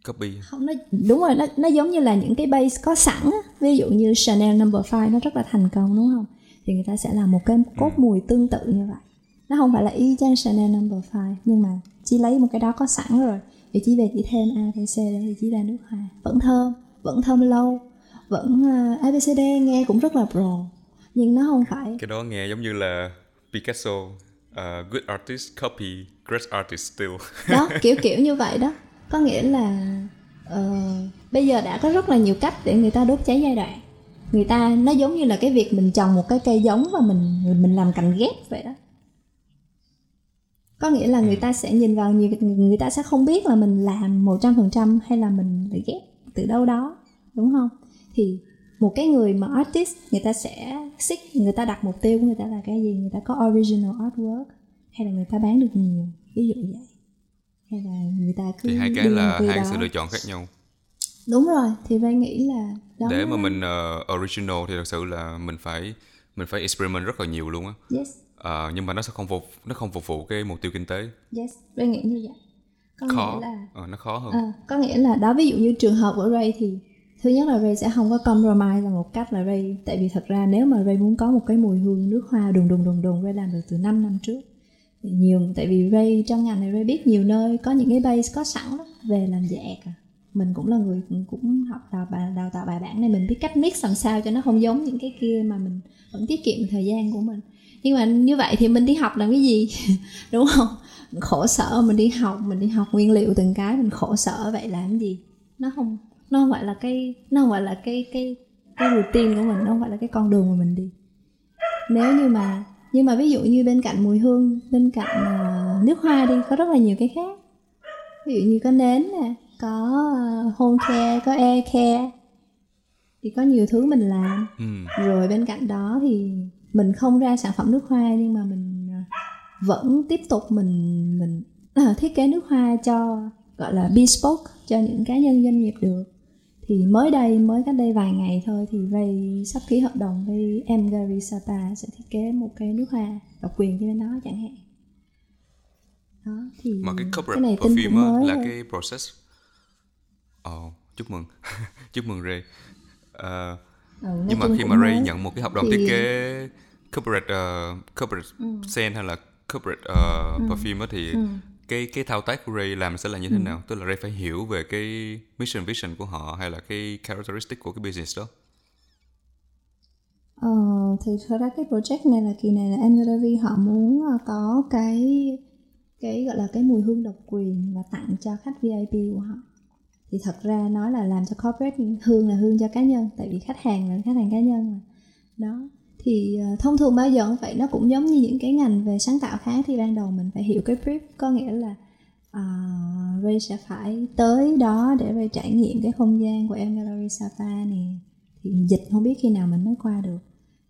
copy. không nó đúng rồi nó nó giống như là những cái base có sẵn á. ví dụ như Chanel Number 5 nó rất là thành công đúng không? Thì người ta sẽ làm một cái cốt mùi tương tự như vậy nó không phải là y chang Chanel Number 5 nhưng mà chỉ lấy một cái đó có sẵn rồi. Thì chỉ về chỉ thêm A, B, C để thì chỉ ra nước hoa. Vẫn thơm vẫn thơm lâu vẫn uh, ABCD nghe cũng rất là pro nhưng nó không phải cái đó nghe giống như là Picasso uh, good artist copy great artist still đó kiểu kiểu như vậy đó. Có nghĩa là ờ, bây giờ đã có rất là nhiều cách để người ta đốt cháy giai đoạn. Người ta nó giống như là cái việc mình trồng một cái cây giống và mình mình làm cành ghép vậy đó có nghĩa là người ta sẽ nhìn vào nhiều người ta sẽ không biết là mình làm một trăm phần trăm hay là mình phải ghép từ đâu đó đúng không? Thì một cái người mà artist người ta sẽ xích người ta đặt mục tiêu của người ta là cái gì? Người ta có original artwork hay là người ta bán được nhiều? Ví dụ vậy. Hay là người ta cứ thì hai cái là hai đó. sự lựa chọn khác nhau. Đúng rồi thì Ray nghĩ là đó để mà mình uh, original thì thật sự là mình phải mình phải experiment rất là nhiều luôn á. Yes Ờ, nhưng mà nó sẽ không phục nó không phục vụ cái mục tiêu kinh tế. Yes Ray nghĩ như vậy. Có khó. nghĩa là Ờ, nó khó hơn. À, có nghĩa là đó ví dụ như trường hợp của Ray thì thứ nhất là Ray sẽ không có compromise là một cách là Ray tại vì thật ra nếu mà Ray muốn có một cái mùi hương nước hoa đùng đùng đùng đùng Ray làm được từ 5 năm trước. Thì nhiều tại vì Ray trong ngành này Ray biết nhiều nơi có những cái base có sẵn đó, về làm dẹt à mình cũng là người cũng, cũng học đào, bài- đào tạo bài bản này mình biết cách mix làm sao cho nó không giống những cái kia mà mình vẫn tiết kiệm thời gian của mình nhưng mà như vậy thì mình đi học làm cái gì? Đúng không? Khổ sở mình đi học mình đi học nguyên liệu từng cái mình khổ sở vậy làm cái gì? Nó không nó không phải là cái nó không phải là cái cái cái routine của mình nó không phải là cái con đường mà mình đi. Nếu như mà nhưng mà ví dụ như bên cạnh mùi hương bên cạnh ờ, nước hoa đi có rất là nhiều cái khác. Ví dụ như có nến nè có uh, home care có air care thì có nhiều thứ mình làm. Ừ. rồi bên cạnh đó thì mình không ra sản phẩm nước hoa nhưng mà mình à, vẫn tiếp tục mình mình à, thiết kế nước hoa cho gọi là bespoke cho những cá nhân doanh nghiệp được. Thì mới đây mới cách đây vài ngày thôi thì Ray sắp ký hợp đồng với em Gary Sapa sẽ thiết kế một cái nước hoa độc quyền cho bên đó chẳng hạn. Đó thì mà cái cái corporate này tin cũng perfume mới là thôi. cái process. Ồ, chúc mừng. Chúc mừng Ray. Ờ, Ừ, nhưng mà khi mà Ray nhận một cái hợp đồng Thì- thiết kế corporate uh, corporate scent hay là corporate uh, perfume á thì cái cái thao tác của Ray làm sẽ là như thế nào? Tức là Ray phải hiểu về cái mission vision của họ hay là cái characteristic của cái business đó? Ờ, thì thật ra cái project này là kỳ này là Emiravi họ muốn ờ, có cái cái gọi là cái mùi hương độc quyền và tặng cho khách VIP của họ thì thật ra nói là làm cho corporate nhưng hương là hương cho cá nhân tại vì khách hàng là khách hàng cá nhân mà. Đó. Thì ờ, thông thường bao giờ cũng vậy nó cũng giống như những cái ngành về sáng tạo khác thì ban đầu mình phải hiểu cái brief có nghĩa là uh, Ray sẽ phải tới đó để Ray trải nghiệm cái không gian của em Gallery Sapa này thì dịch không biết khi nào mình mới qua được.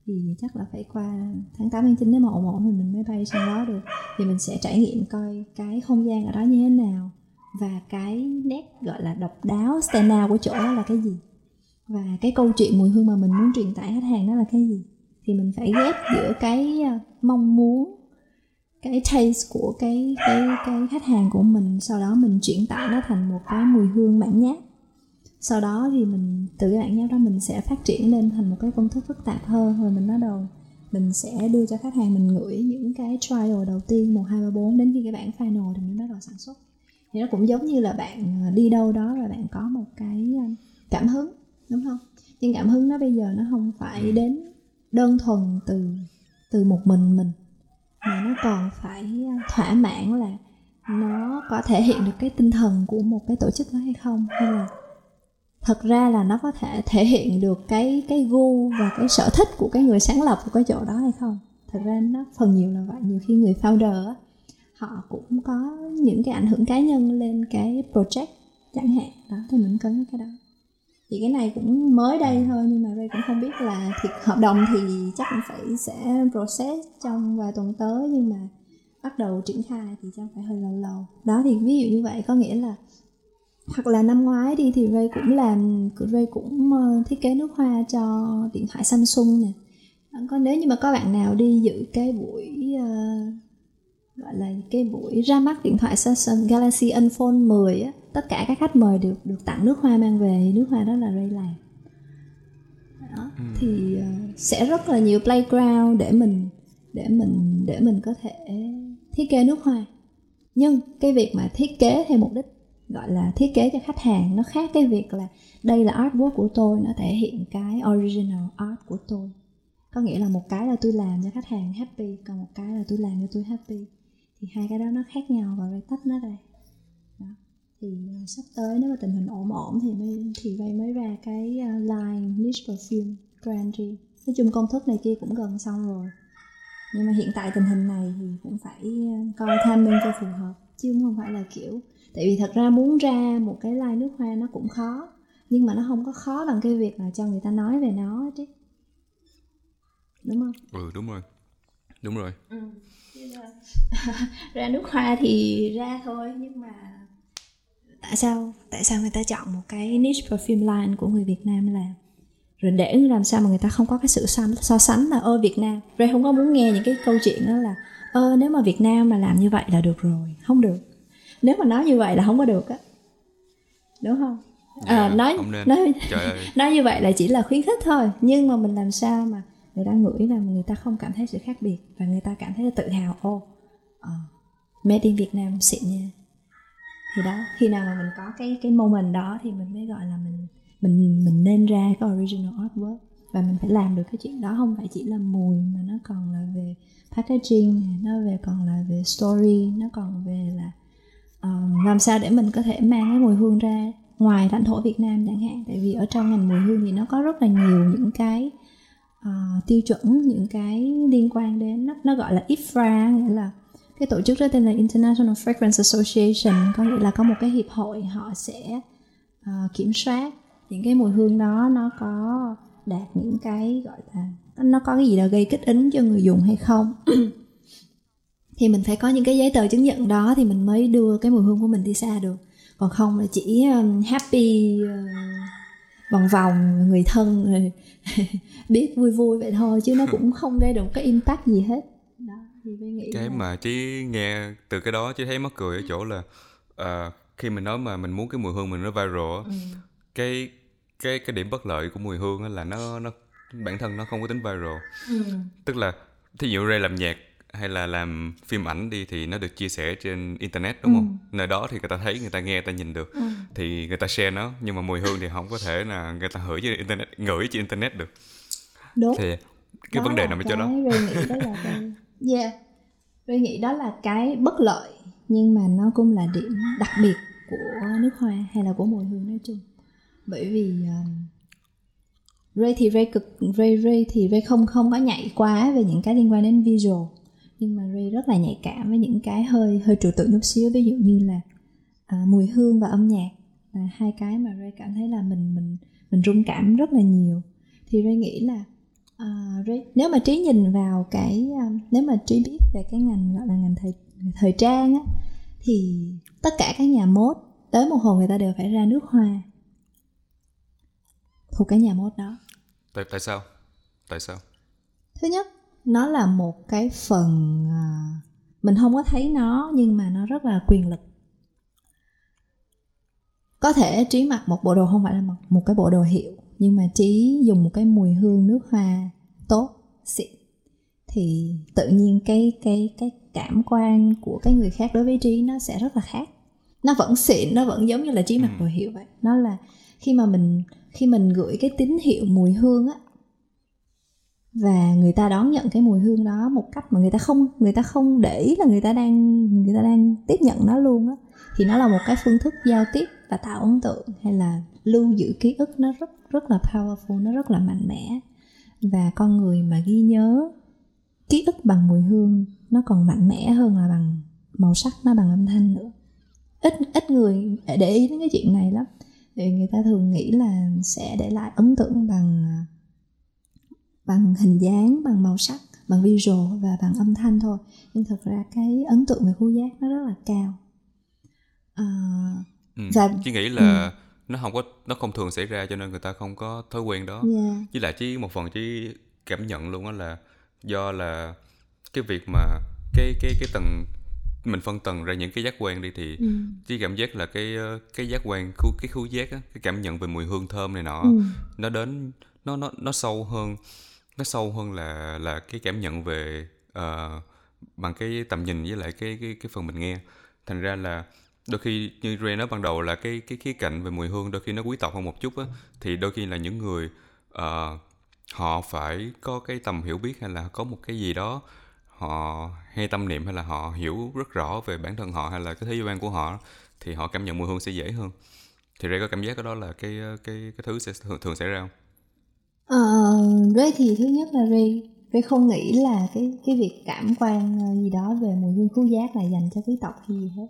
Thì chắc là phải qua tháng 8 tháng 9 nếu mà ổn ổn thì mình mới bay sang đó được. Thì mình sẽ trải nghiệm coi cái không gian ở đó như thế nào và cái nét gọi là độc đáo stand out của chỗ đó là cái gì? Và cái câu chuyện mùi hương mà mình muốn truyền tải khách hàng đó là cái gì? Thì mình phải ghép giữa cái ờ, mong muốn, cái taste của cái cái cái khách hàng của mình, sau đó mình chuyển tải nó thành một cái mùi hương bản nháp sau đó thì mình, từ cái bản nháp đó mình sẽ phát triển lên thành một cái công thức phức tạp hơn. Rồi mình bắt đầu mình sẽ đưa cho khách hàng mình ngửi những cái trial đầu tiên, một, hai, ba, bốn. Đến khi cái bản final thì mình bắt đầu sản xuất thì nó cũng giống như là bạn à, đi đâu đó và bạn có một cái à, cảm hứng đúng không? Nhưng cảm hứng nó bây giờ nó không phải đến đơn thuần từ từ một mình mình mà nó còn phải à, thỏa mãn là nó có thể hiện được cái tinh thần của một cái tổ chức đó hay không? Hay là thật ra là nó có thể thể hiện được cái cái gu và cái sở thích của cái người sáng lập của cái chỗ đó hay không? Thật ra nó phần nhiều là vậy. Nhiều khi người founder á họ cũng có những cái ảnh hưởng cá nhân lên cái project chẳng hạn. Đó thì mình cân cái đó. Thì cái này cũng mới đây thôi nhưng mà Ray cũng không biết là thiệt hợp đồng thì chắc cũng phải sẽ process trong vài tuần tới nhưng mà bắt đầu triển khai thì chắc phải hơi lâu lâu. Đó thì ví dụ như vậy có nghĩa là hoặc là năm ngoái đi thì Ray cũng làm Ray cũng ờ, thiết kế nước hoa cho điện thoại Samsung nè. Ờ, có nếu như mà có bạn nào đi dự cái buổi uh, gọi là cái buổi ra mắt điện thoại Samsung Galaxy Unfold 10 á tất cả các khách mời được được tặng nước hoa mang về nước hoa đó là Ray làm đó. Ừ. thì uh, sẽ rất là nhiều playground để mình để mình để mình có thể thiết kế nước hoa nhưng cái việc mà thiết kế theo mục đích gọi là thiết kế cho khách hàng nó khác cái việc là đây là artwork của tôi nó thể hiện cái original art của tôi có nghĩa là một cái là tôi làm cho khách hàng happy còn một cái là tôi làm cho tôi happy thì hai cái đó nó khác nhau và Ray tách nó ra đó. thì uh, sắp tới nếu mà tình hình ổn ổn thì mới thì Ray mới ra cái uh, line niche perfume Grandry nói chung công thức này kia cũng gần xong rồi. Nhưng mà hiện tại tình hình này thì cũng phải uh, coi timing cho phù hợp chứ không phải là kiểu tại vì thật ra muốn ra một cái line nước hoa nó cũng khó nhưng mà nó không có khó bằng cái việc là cho người ta nói về nó chứ. Đúng không? Ừ đúng rồi. Đúng rồi. Ừ. ra nước hoa thì ra thôi nhưng mà tại sao tại sao người ta chọn một cái niche perfume line của người Việt Nam làm rồi để làm sao mà người ta không có cái sự so, so sánh là ơ Việt Nam. Ray không có muốn nghe những cái câu chuyện đó là ơ nếu mà Việt Nam mà làm như vậy là được rồi. Không được. Nếu mà nói như vậy là không có được á. Đúng không? Dạ, à, nói không nên. nói nói như vậy là chỉ là khuyến khích thôi nhưng mà mình làm sao mà người ta ngửi là người ta không cảm thấy sự khác biệt và người ta cảm thấy tự hào. Ô oh, uh, made in Việt Nam xịn nha. Thì đó khi nào mà mình có cái cái moment đó thì mình mới gọi là mình mình mình nên ra cái original artwork và mình phải làm được cái chuyện đó. Không phải chỉ là mùi mà nó còn là về packaging nó về còn là về story nó còn về là uh, làm sao để mình có thể mang cái mùi hương ra ngoài lãnh thổ Việt Nam chẳng hạn. Tại vì ở trong ngành mùi hương thì nó có rất là nhiều những cái uh, tiêu chuẩn những cái liên quan đến nó, nó gọi là IFRA nghĩa là cái tổ chức đó tên là International Fragrance Association có nghĩa là có một cái hiệp hội họ sẽ uh, kiểm soát những cái mùi hương đó nó có đạt những cái gọi là nó có cái gì đó gây kích ứng cho người dùng hay không. Thì mình phải có những cái giấy tờ chứng nhận đó thì mình mới đưa cái mùi hương của mình đi xa được. Còn không là chỉ um, happy uh, vòng vòng người thân rồi biết vui vui vậy thôi chứ nó cũng không gây được cái impact gì hết đó thì nghĩ cái là... mà chỉ nghe từ cái đó chỉ thấy mắc cười ở chỗ là uh, khi mình nói mà mình muốn cái mùi hương mình nó viral ừ. cái cái cái điểm bất lợi của mùi hương là nó nó bản thân nó không có tính viral ừ. tức là thí dụ Ray làm nhạc hay là làm phim ảnh đi thì nó được chia sẻ trên internet đúng ừ. không? Nơi đó thì người ta thấy người ta nghe người ta nhìn được. Ừ. thì người ta share nó nhưng mà mùi hương thì không có thể là người ta ngửi trên internet ngửi trên internet được. Đúng. Thì cái đó vấn đề nằm ở chỗ đó. Ray nghĩ đó là cái yeah. Ray nghĩ đó là cái bất lợi nhưng mà nó cũng là điểm đặc biệt của nước hoa hay là của mùi hương nói chung. Bởi vì um, Ray thì Ray cực Ray Ray thì Ray không không có nhảy quá về những cái liên quan đến visual nhưng mà Ray rất là nhạy cảm với những cái hơi hơi trừu tượng chút xíu. Ví dụ như là à, mùi hương và âm nhạc là hai cái mà Ray cảm thấy là mình mình mình rung cảm rất là nhiều. Thì Ray nghĩ là uh, Ray, nếu mà trí nhìn vào cái um, nếu mà trí biết về cái ngành gọi là ngành thời thời trang á thì tất cả các nhà mốt tới một hồi người ta đều phải ra nước hoa thuộc cái nhà mốt đó. Tại tại sao? Tại sao? Thứ nhất nó là một cái phần uh, mình không có thấy nó nhưng mà nó rất là quyền lực. Có thể trí mặc một bộ đồ không phải là một, một cái bộ đồ hiệu nhưng mà trí dùng một cái mùi hương nước hoa tốt xịn. Thì tự nhiên cái cái cái cảm quan của cái người khác đối với trí nó sẽ rất là khác. Nó vẫn xịn nó vẫn giống như là trí mặc ừ. đồ hiệu vậy. Nó là khi mà mình khi mình gửi cái tín hiệu mùi hương á và người ta đón nhận cái mùi hương đó một cách mà người ta không, người ta không để ý là người ta đang, người ta đang tiếp nhận nó luôn á. Thì nó là một cái phương thức giao tiếp và tạo ấn tượng hay là lưu giữ ký ức nó rất rất là powerful, nó rất là mạnh mẽ. Và con người mà ghi nhớ ký ức bằng mùi hương nó còn mạnh mẽ hơn là bằng màu sắc, nó bằng âm thanh nữa. Ít ít người để ý đến cái chuyện này lắm. Thì người ta thường nghĩ là sẽ để lại ấn tượng bằng à, bằng hình dáng bằng màu sắc bằng visual và bằng âm thanh thôi nhưng thực ra cái ấn tượng về khu giác nó rất là cao à, ừ, và chỉ nghĩ là ừ. nó không có nó không thường xảy ra cho nên người ta không có thói quen đó yeah. Dạ. với lại chỉ một phần chỉ cảm nhận luôn đó là do là cái việc mà cái cái cái tầng mình phân tầng ra những cái giác quan đi thì ừ. chỉ cảm giác là cái cái giác quan khu cái khu giác á, cái cảm nhận về mùi hương thơm này nọ ừ. nó đến nó nó nó sâu hơn nó sâu hơn là là cái cảm nhận về uh, bằng cái tầm nhìn với lại cái cái cái phần mình nghe. Thành ra là đôi khi như Ray nói ban đầu là cái cái khía cạnh về mùi hương đôi khi nó quý tộc hơn một chút á. Thì đôi khi là những người uh, họ phải có cái tầm hiểu biết hay là có một cái gì đó họ hay tâm niệm hay là họ hiểu rất rõ về bản thân họ hay là cái thế giới quan của họ thì họ cảm nhận mùi hương sẽ dễ hơn. Thì Ray có cảm giác cái đó là cái cái cái thứ sẽ thường, thường xảy ra không? Ờ, Ray thì thứ nhất là Ray Ray không nghĩ là cái cái việc cảm quan ờ, gì đó về mùi hương khứu giác là dành cho quý tộc hay gì hết.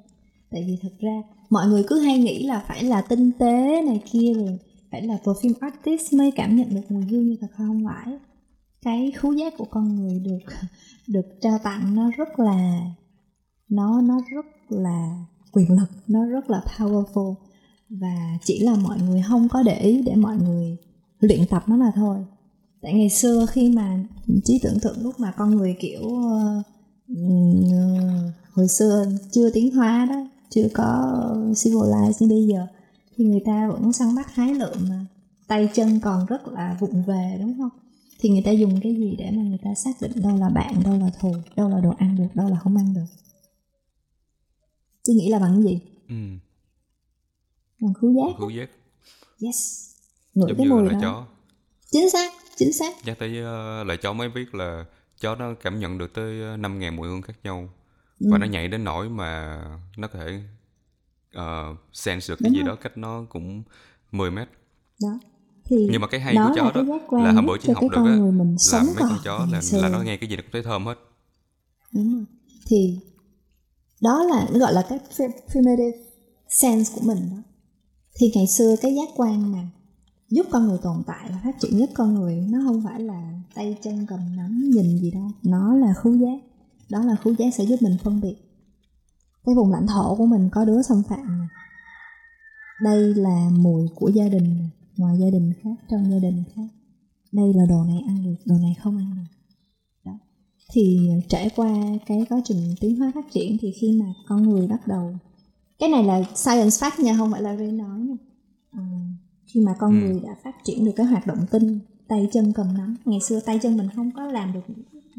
Tại vì thật ra mọi người cứ hay nghĩ là phải là tinh tế này kia rồi phải là perfume artist mới cảm nhận được mùi hương như thật không phải. Cái khứu giác của con người được được trao tặng nó rất là nó nó rất là quyền lực nó rất là powerful. Và chỉ là mọi người không có để ý để mọi người luyện tập nó mà thôi. Tại ngày xưa khi mà trí tưởng tượng lúc mà con người kiểu uh, hồi xưa chưa tiến hóa đó chưa có civilized như bây giờ thì người ta vẫn săn bắt hái lượm mà. Tay chân còn rất là vụng về đúng không? Thì người ta dùng cái gì để mà người ta xác định đâu là bạn đâu là thù đâu là đồ ăn được đâu là không ăn được? Chị nghĩ là bằng cái gì? Ừ. bằng khứu giác. Khứu giác. Yes ngửi cái mùi đó chó. chính xác chính xác nhắc tới uh, chó mới biết là chó nó cảm nhận được tới năm ngàn mùi hương khác nhau ừ. và nó nhạy đến nỗi mà nó có thể uh, sense được cái Đúng gì rồi. đó cách nó cũng 10 mét đó thì nhưng mà cái hay của chó đó là hôm bữa chị học được á là mấy con chó là, là nó nghe cái gì nó cũng thấy thơm hết Đúng rồi. thì đó là gọi là cái primitive sense của mình đó thì ngày xưa cái giác quan mà giúp con người tồn tại và phát triển nhất con người. Nó không phải là tay chân cầm nắm nhìn gì đâu. Nó là khứu giác. Đó là khứu giác sẽ giúp mình phân biệt. Cái vùng lãnh thổ của mình có đứa xâm phạm này đây là mùi của gia đình này ngoài gia đình khác trong gia đình khác. Đây là đồ này ăn được đồ này không ăn được. Đó. Thì trải qua cái quá trình tiến hóa phát triển thì khi mà con người bắt đầu cái này là science fact nha không phải là Ray nói nha. À, khi mà con ừ. người đã phát triển được cái hoạt động tinh tay chân cầm nắm. Ngày xưa tay chân mình không có làm được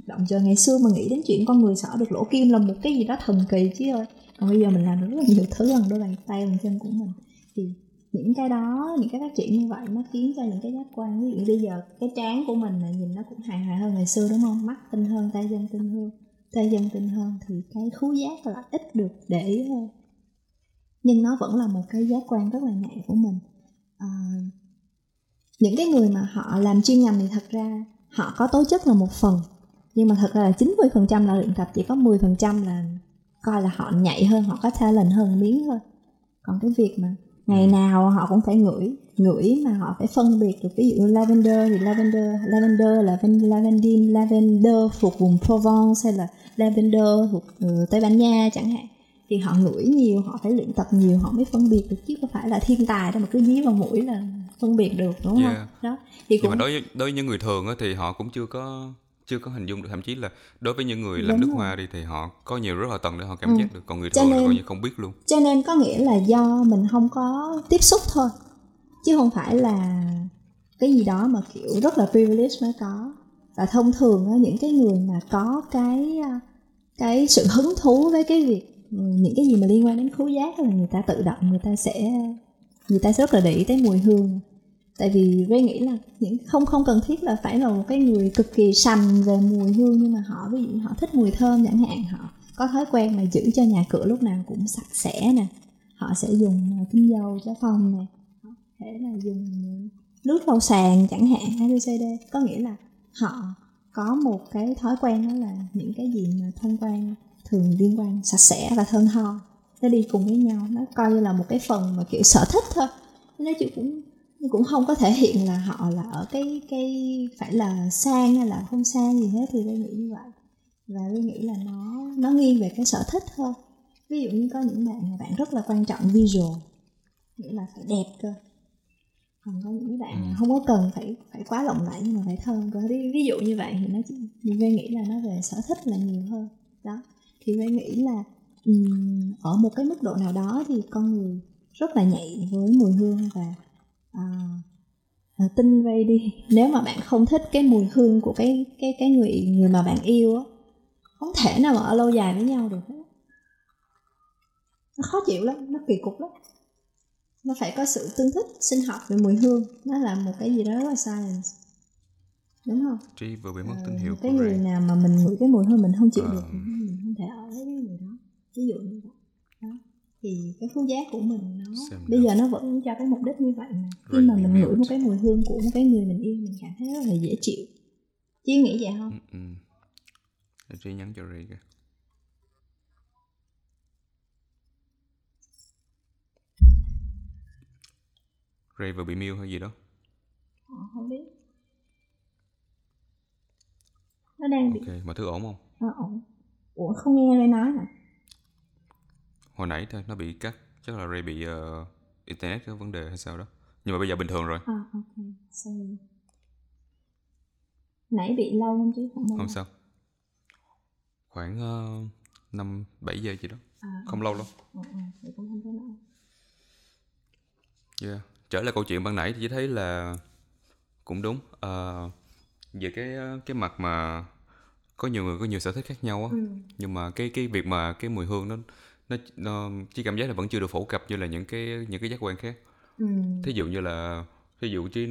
động giờ ngày xưa mà nghĩ đến chuyện con người xỏ được lỗ kim là một cái gì đó thần kỳ chứ ơi. Còn bây giờ mình làm được rất là nhiều thứ bằng đôi bàn tay bàn chân của mình. Thì những cái đó những cái phát triển như vậy nó khiến cho những cái giác quan ví dụ bây giờ cái trán của mình là nhìn nó cũng hài hài hơn ngày xưa đúng không? Mắt tinh hơn tay chân tinh hơn tay chân tinh hơn thì cái khứu giác là ít được để ý hơn nhưng nó vẫn là một cái giác quan rất là nhạy của mình à, những cái người mà họ làm chuyên ngành thì thật ra họ có tố chất là một phần nhưng mà thật ra là 90% là luyện tập chỉ có 10% là coi là họ nhạy hơn họ có talent hơn miếng thôi còn cái việc mà ngày nào họ cũng phải ngửi ngửi mà họ phải phân biệt được ví dụ lavender thì lavender lavender là lavendin lavender thuộc vùng Provence hay là lavender thuộc uh, Tây Ban Nha chẳng hạn thì họ ngửi nhiều họ phải luyện tập nhiều họ mới phân biệt được chứ không phải là thiên tài đâu mà cứ dí vào mũi là phân biệt được đúng Yeah. không đó thì nhưng cũng mà đối với đối với những người thường á, thì họ cũng chưa có chưa có hình dung được thậm chí là đối với những người làm Đúng nước rồi. hoa đi thì họ có nhiều rất là tầng để họ cảm Ừ. giác được còn người thường là coi như không biết luôn cho nên có nghĩa là do mình không có tiếp xúc thôi chứ không phải là cái gì đó mà kiểu rất là privilege mới có và thông thường á, những cái người mà có cái à, cái sự hứng thú với cái việc những cái gì mà liên quan đến khứu giác là người ta tự động, người ta sẽ, người ta sẽ rất là để ý tới mùi hương. Tại vì Ray nghĩ là những, không không cần thiết là phải là một cái người cực kỳ sành về mùi hương, nhưng mà họ, ví dụ họ thích mùi thơm chẳng hạn, họ có thói quen là giữ cho nhà cửa lúc nào cũng sạch sẽ nè. Họ sẽ dùng à, tinh dầu cho phòng nè, Họ có thể là dùng à, nước lau sàn chẳng hạn ABCD có nghĩa là họ có một cái thói quen đó là những cái gì mà thông quan thường liên quan sạch sẽ và thơm tho. Nó đi cùng với nhau nó coi như là một cái phần mà kiểu sở thích thôi. Nó chứ cũng cũng không có thể hiện là họ là ở cái cái phải là sang hay là không sang gì hết thì tôi nghĩ như vậy. Và tôi nghĩ là nó nó nghiêng về cái sở thích thôi. Ví dụ như có những bạn mà bạn rất là quan trọng visual nghĩa là phải đẹp cơ. Còn có những bạn mà không có cần phải phải quá lộng lẫy nhưng mà phải thơm cơ. Ví, ví dụ như vậy thì nó chỉ mình nghĩ là nó về sở thích là nhiều hơn. Đó thì Lê nghĩ là um, ở một cái mức độ nào đó thì con người rất là nhạy với mùi hương và ờ, ờ, uh, à, tin vây đi. Nếu mà bạn không thích cái mùi hương của cái cái cái người người mà bạn yêu á không thể nào mà ở lâu dài với nhau được hết. Nó khó chịu lắm nó kỳ cục lắm. Nó phải có sự tương thích sinh học về mùi hương. Nó là một cái gì đó rất là science đúng không Trí vừa bị mất Ờ, tín hiệu cái người Ray. nào mà mình ngửi cái mùi hương mình không chịu Ờ. được mình không thể ở với cái người đó. Ví dụ như vậy. Đó. Thì cái khứu giác của mình nó Xem bây nào. giờ nó vẫn cho cái mục đích như vậy mà. Khi Ray mà mình ngửi một cái mùi hương của một cái người mình yêu mình cảm thấy rất là dễ chịu. Chứ nghĩ vậy không? Ừ, ừ. Nhắn cho Ray kìa Ray vừa bị mute hay gì đó? Ờ, không biết nó đang bị ok mọi thứ ổn không? Ờ, ổn. Ủa không nghe Ray nói hả? Hồi nãy thôi nó bị cắt. Chắc là Ray bị ờ, internet có vấn đề hay sao đó. Nhưng mà bây giờ bình thường rồi. À ok. Sorry. Nãy bị lâu không chứ không không sao. Khoảng uh, năm bảy giờ gì đó. À, không lâu cũng không có lâu Yeah. Trở lại câu chuyện ban nãy thì chỉ thấy là cũng đúng. Ờ, về cái cái mặt mà có nhiều người có nhiều sở thích khác nhau á, ừ. nhưng mà cái cái việc mà cái mùi hương nó nó nó chỉ cảm giác là vẫn chưa được phổ cập như là những cái những cái giác quan khác. Ừ. Thí dụ như là thí dụ chứ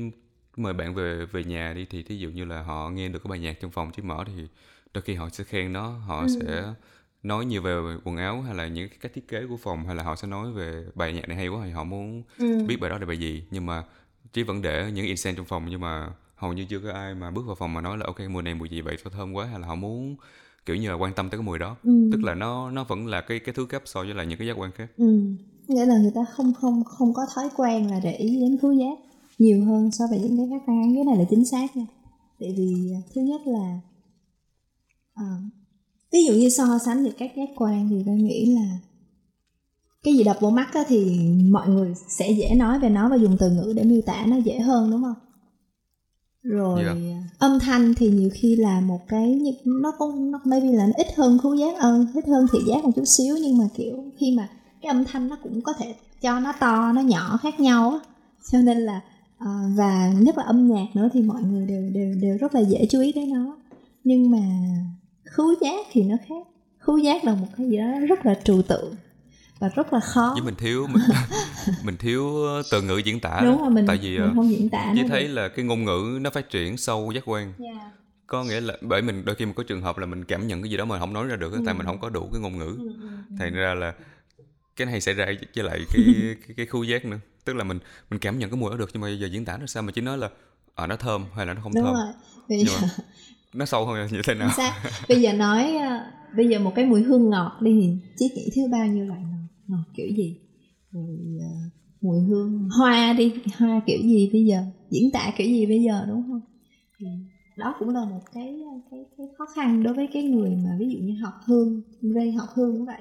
mời bạn về về nhà đi thì thí dụ như là họ nghe được cái bài nhạc trong phòng chứ mở thì đôi khi họ sẽ khen nó, họ Ừ. sẽ nói nhiều về quần áo hay là những cái cách thiết kế của phòng hay là họ sẽ nói về bài nhạc này hay quá thì họ muốn Ừ. biết bài đó là bài gì nhưng mà chỉ vẫn để những incense trong phòng nhưng mà hầu như chưa có ai mà bước vào phòng mà nói là ok mùi này mùi gì vậy sao thơm quá hay là họ muốn kiểu như là quan tâm tới cái mùi đó. Ừ. tức là nó nó vẫn là cái cái thứ cấp so với là những cái giác quan khác. Ừ. nghĩa là người ta không không không có thói quen là để ý đến khứu giác nhiều hơn so với những cái khác quan cái này là chính xác nha. Tại vì à, thứ nhất là à, ví dụ như so sánh với các giác quan thì tôi nghĩ là cái gì đập vào mắt á, thì mọi người sẽ dễ nói về nó và dùng từ ngữ để miêu tả nó dễ hơn đúng không rồi Dạ. à, âm thanh thì nhiều khi là một cái nó cũng nó maybe là nó ít hơn khứu giác ơn ít hơn thị giác một chút xíu nhưng mà kiểu khi mà cái âm thanh nó cũng có thể cho nó to nó nhỏ khác nhau á. Cho nên là à, và nhất là âm nhạc nữa thì mọi người đều đều đều rất là dễ chú ý tới nó. Nhưng mà khứu giác thì nó khác. Khứu giác là một cái gì đó rất là trừu tượng và rất là khó. Với mình thiếu mình, mình thiếu từ ngữ diễn tả đúng rồi mình tại vì mình ờ, không diễn tả chỉ thấy được. là cái ngôn ngữ nó phát triển sâu giác quan. Yeah. có nghĩa là bởi mình đôi khi mình có trường hợp là mình cảm nhận cái gì đó mà không nói ra được á, tại mình không có đủ cái ngôn ngữ. Ừ, ừ, ừ. thành ra là cái này xảy ra với lại cái cái, cái khu giác nữa. Tức là mình mình cảm nhận cái mùi đó được nhưng mà giờ diễn tả nó sao mà chỉ nói là à, nó thơm hay là nó không đúng thơm? rồi. Bây Nhưng giờ mà nó sâu hơn như thế nào? Xác. Bây giờ nói ờ, bây giờ một cái mùi hương ngọt đi thì chiếc nghĩ thiếu bao nhiêu loại ngọt? Ngọt kiểu gì rồi uh, mùi hương. Hoa đi hoa kiểu gì bây giờ? Diễn tả kiểu gì bây giờ đúng không? Thì đó cũng là một cái cái cái khó khăn đối với cái người mà ví dụ như học hương Ray học hương cũng vậy.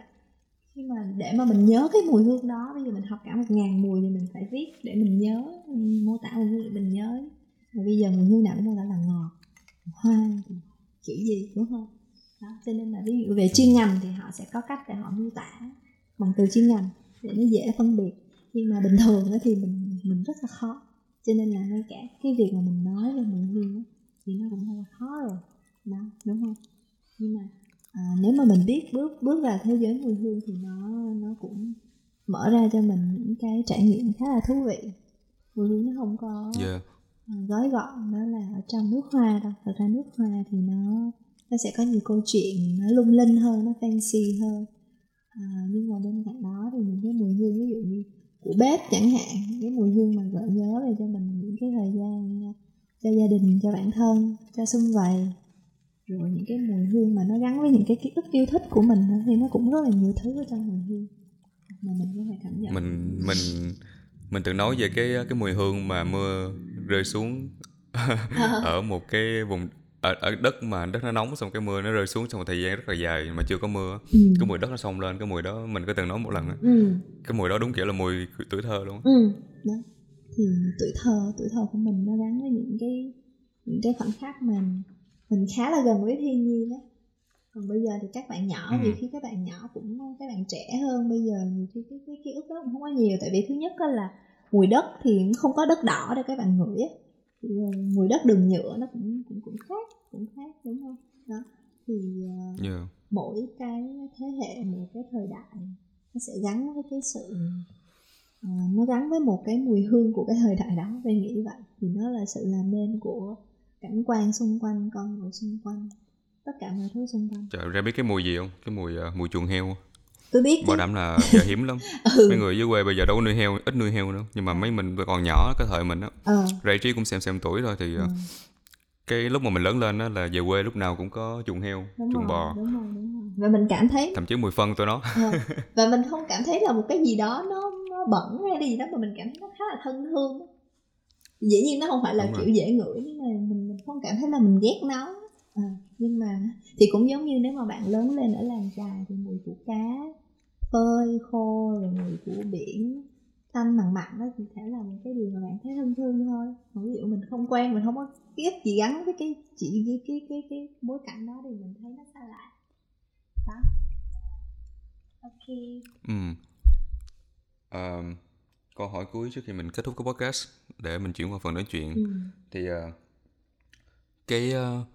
Khi mà để mà mình nhớ cái mùi hương đó bây giờ mình học cả một ngàn mùi thì mình phải viết để mình nhớ mình mô tả mùi hương để mình nhớ. Và bây giờ mùi hương nào cũng mô tả là ngọt hoa kiểu gì đúng không? Đó cho nên là ví dụ về chuyên ngành thì họ sẽ có cách để họ miêu tả bằng từ chuyên ngành để nó dễ phân biệt. Nhưng mà bình thường thì mình mình rất là khó. Cho nên là ngay cả cái việc mà mình nói về mùi hương thì nó cũng hơi khó rồi. Đó đúng không? Nhưng mà à, nếu mà mình biết bước bước vào thế giới mùi hương thì nó nó cũng mở ra cho mình những cái trải nghiệm khá là thú vị. Mùi hương nó không có yeah. À, gói gọn đó là ở trong nước hoa đâu. Thật ra nước hoa thì nó nó sẽ có nhiều câu chuyện nó lung linh hơn nó fancy hơn à, nhưng mà bên cạnh đó thì những cái mùi hương ví dụ như của bếp chẳng hạn cái mùi hương mà gợi nhớ về cho mình những cái thời gian cho gia đình cho bản thân cho xung vầy rồi những cái mùi hương mà nó gắn với những cái ký ức yêu thích của mình thì nó cũng rất là nhiều thứ ở trong mùi hương. Mà mình có thể cảm nhận mình mình mình từng nói về cái cái mùi hương mà mưa rơi xuống ở một cái vùng ở, ở đất mà đất nó nóng xong cái mưa nó rơi xuống trong một thời gian rất là dài mà chưa có mưa ừ. cái mùi đất nó xông lên cái mùi đó mình có từng nói một lần. Ừ. cái mùi đó đúng kiểu là mùi tuổi thơ luôn ừ. đó thì tuổi thơ tuổi thơ của mình nó gắn với những cái những cái khoảnh khắc mà mình khá là gần với thiên nhiên á còn bây giờ thì các bạn nhỏ ừ. vì khi các bạn nhỏ cũng các bạn trẻ hơn bây giờ thì cái cái cái ký ức đó cũng không có nhiều tại vì thứ nhất là mùi đất thì không có đất đỏ để các bạn ngửi á mùi đất đường nhựa nó cũng cũng cũng khác cũng khác đúng không? Đó thì uh, yeah. mỗi cái thế hệ một cái thời đại nó sẽ gắn với cái sự uh, nó gắn với một cái mùi hương của cái thời đại đó. Về nghĩ vậy. Thì nó là sự làm nên của cảnh quan xung quanh con người xung quanh tất cả mọi thứ xung quanh. Trời ra biết cái mùi gì không? Cái mùi uh, mùi chuồng heo tôi biết bảo đảm là giờ hiếm lắm. Ừ. mấy người dưới quê bây giờ đâu có nuôi heo ít nuôi heo nữa. Nhưng mà mấy mình còn nhỏ cái thời mình á ờ. Ray trí cũng xem xem tuổi thôi thì ừ. Cái lúc mà mình lớn lên đó là về quê lúc nào cũng có chuồng heo đúng chuồng rồi, bò. đúng rồi, đúng rồi. và mình cảm thấy thậm chí mùi phân tôi nó. Ờ. và mình không cảm thấy là một cái gì đó nó, nó bẩn hay gì đó mà mình cảm thấy nó khá là thân thương. Dĩ nhiên nó không phải là kiểu dễ ngửi nhưng mà mình, mình không cảm thấy là mình ghét nó. À, nhưng mà thì cũng giống như nếu mà bạn lớn lên ở làng chài thì mùi của cá phơi khô rồi mùi của biển tanh mặn mặn đó thì thể là một cái điều mà bạn thấy thân thương thôi còn ví dụ mình không quen mình không có kiếp gì gắn với cái chỉ với cái cái cái bối cảnh đó thì mình thấy nó xa lạ đó ok ừ um, câu hỏi cuối trước khi mình kết thúc cái podcast để mình chuyển qua phần nói chuyện ừ. thì uh, cái uh,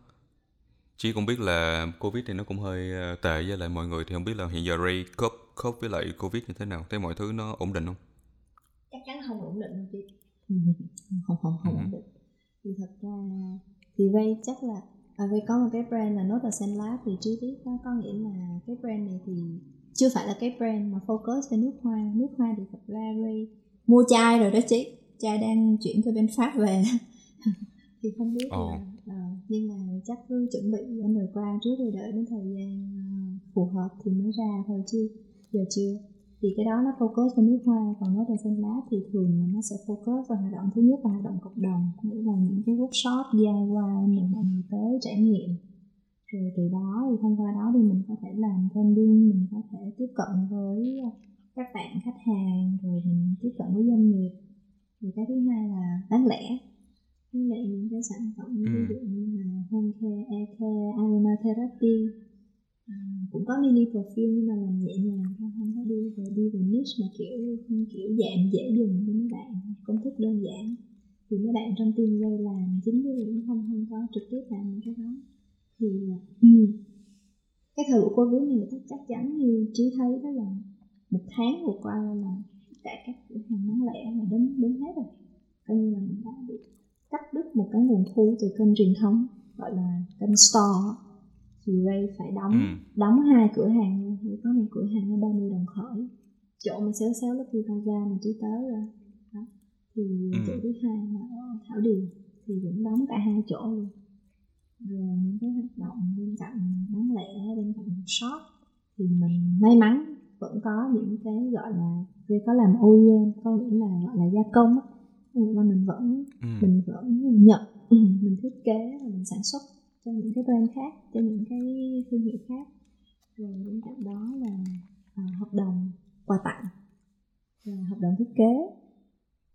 Chí cũng biết là Covid thì nó cũng hơi uh, tệ với lại mọi người thì không biết là hiện giờ Ray cope, cope với lại Covid như thế nào? Thấy mọi thứ nó ổn định không? Chắc chắn không ổn định chị. không không không ừ. ổn định. Thì thật ra thì Ray chắc là à, Ray có một cái brand là Nota Sen Lab thì Chí biết đó có nghĩa là cái brand này thì chưa phải là cái brand mà focus về nước hoa nước hoa thì thật ra Ray mua chai rồi đó chị chai đang chuyển từ bên Pháp về thì không biết oh. là uh, nhưng mà chắc cứ chuẩn bị underground trước rồi đợi đến thời gian uh, phù hợp thì mới ra thôi chứ giờ chưa thì cái đó nó focus vào nước hoa còn nói về xanh lá thì thường là nó sẽ focus vào hoạt động thứ nhất là hoạt động cộng đồng nghĩa là những cái workshop DIY mà mọi người tới trải nghiệm. Rồi từ đó thì thông qua đó thì mình có thể làm branding mình có thể tiếp cận với các bạn khách hàng rồi mình tiếp cận với doanh nghiệp. Rồi cái thứ hai là bán lẻ. Với lại những cái sản phẩm ừ. ví dụ như là home care, air care, aromatherapy à, cũng có mini perfume nhưng mà làm nhẹ nhàng thôi không có đi về đi về niche mà kiểu kiểu dạng dễ dùng cho mấy bạn. Công thức đơn giản. Thì mấy bạn trong team đây làm chính cái cũng không không có trực tiếp làm những cái đó. Thì ừ. cái thời của covid này chắc chắc chắn như chỉ thấy đó là một tháng vừa qua là cả các cửa hàng bán lẻ là đến đến hết rồi. Coi như là mình đã bị cắt đứt một cái nguồn thu từ kênh truyền thống gọi là kênh store thì Ray phải đóng ừ. đóng hai cửa hàng luôn. Thì có một cửa hàng ở 30 đồng khởi. Chỗ mà xéo xéo Lucky Plaza mà trí tới rồi. Đó. Thì ừ. chỗ thứ hai là Thảo Điền. Thì cũng đóng cả hai chỗ luôn. Rồi những cái hoạt động bên cạnh bán lẻ bên cạnh shop thì mình may mắn vẫn có những cái gọi là Ray có làm OEM có nghĩa là gọi là gia công á. Là mình vẫn ừ. mình vẫn nhận mình thiết kế và mình sản xuất cho những cái brand khác cho những cái thương hiệu khác. Rồi bên cạnh đó là à, hợp đồng quà tặng và hợp đồng thiết kế.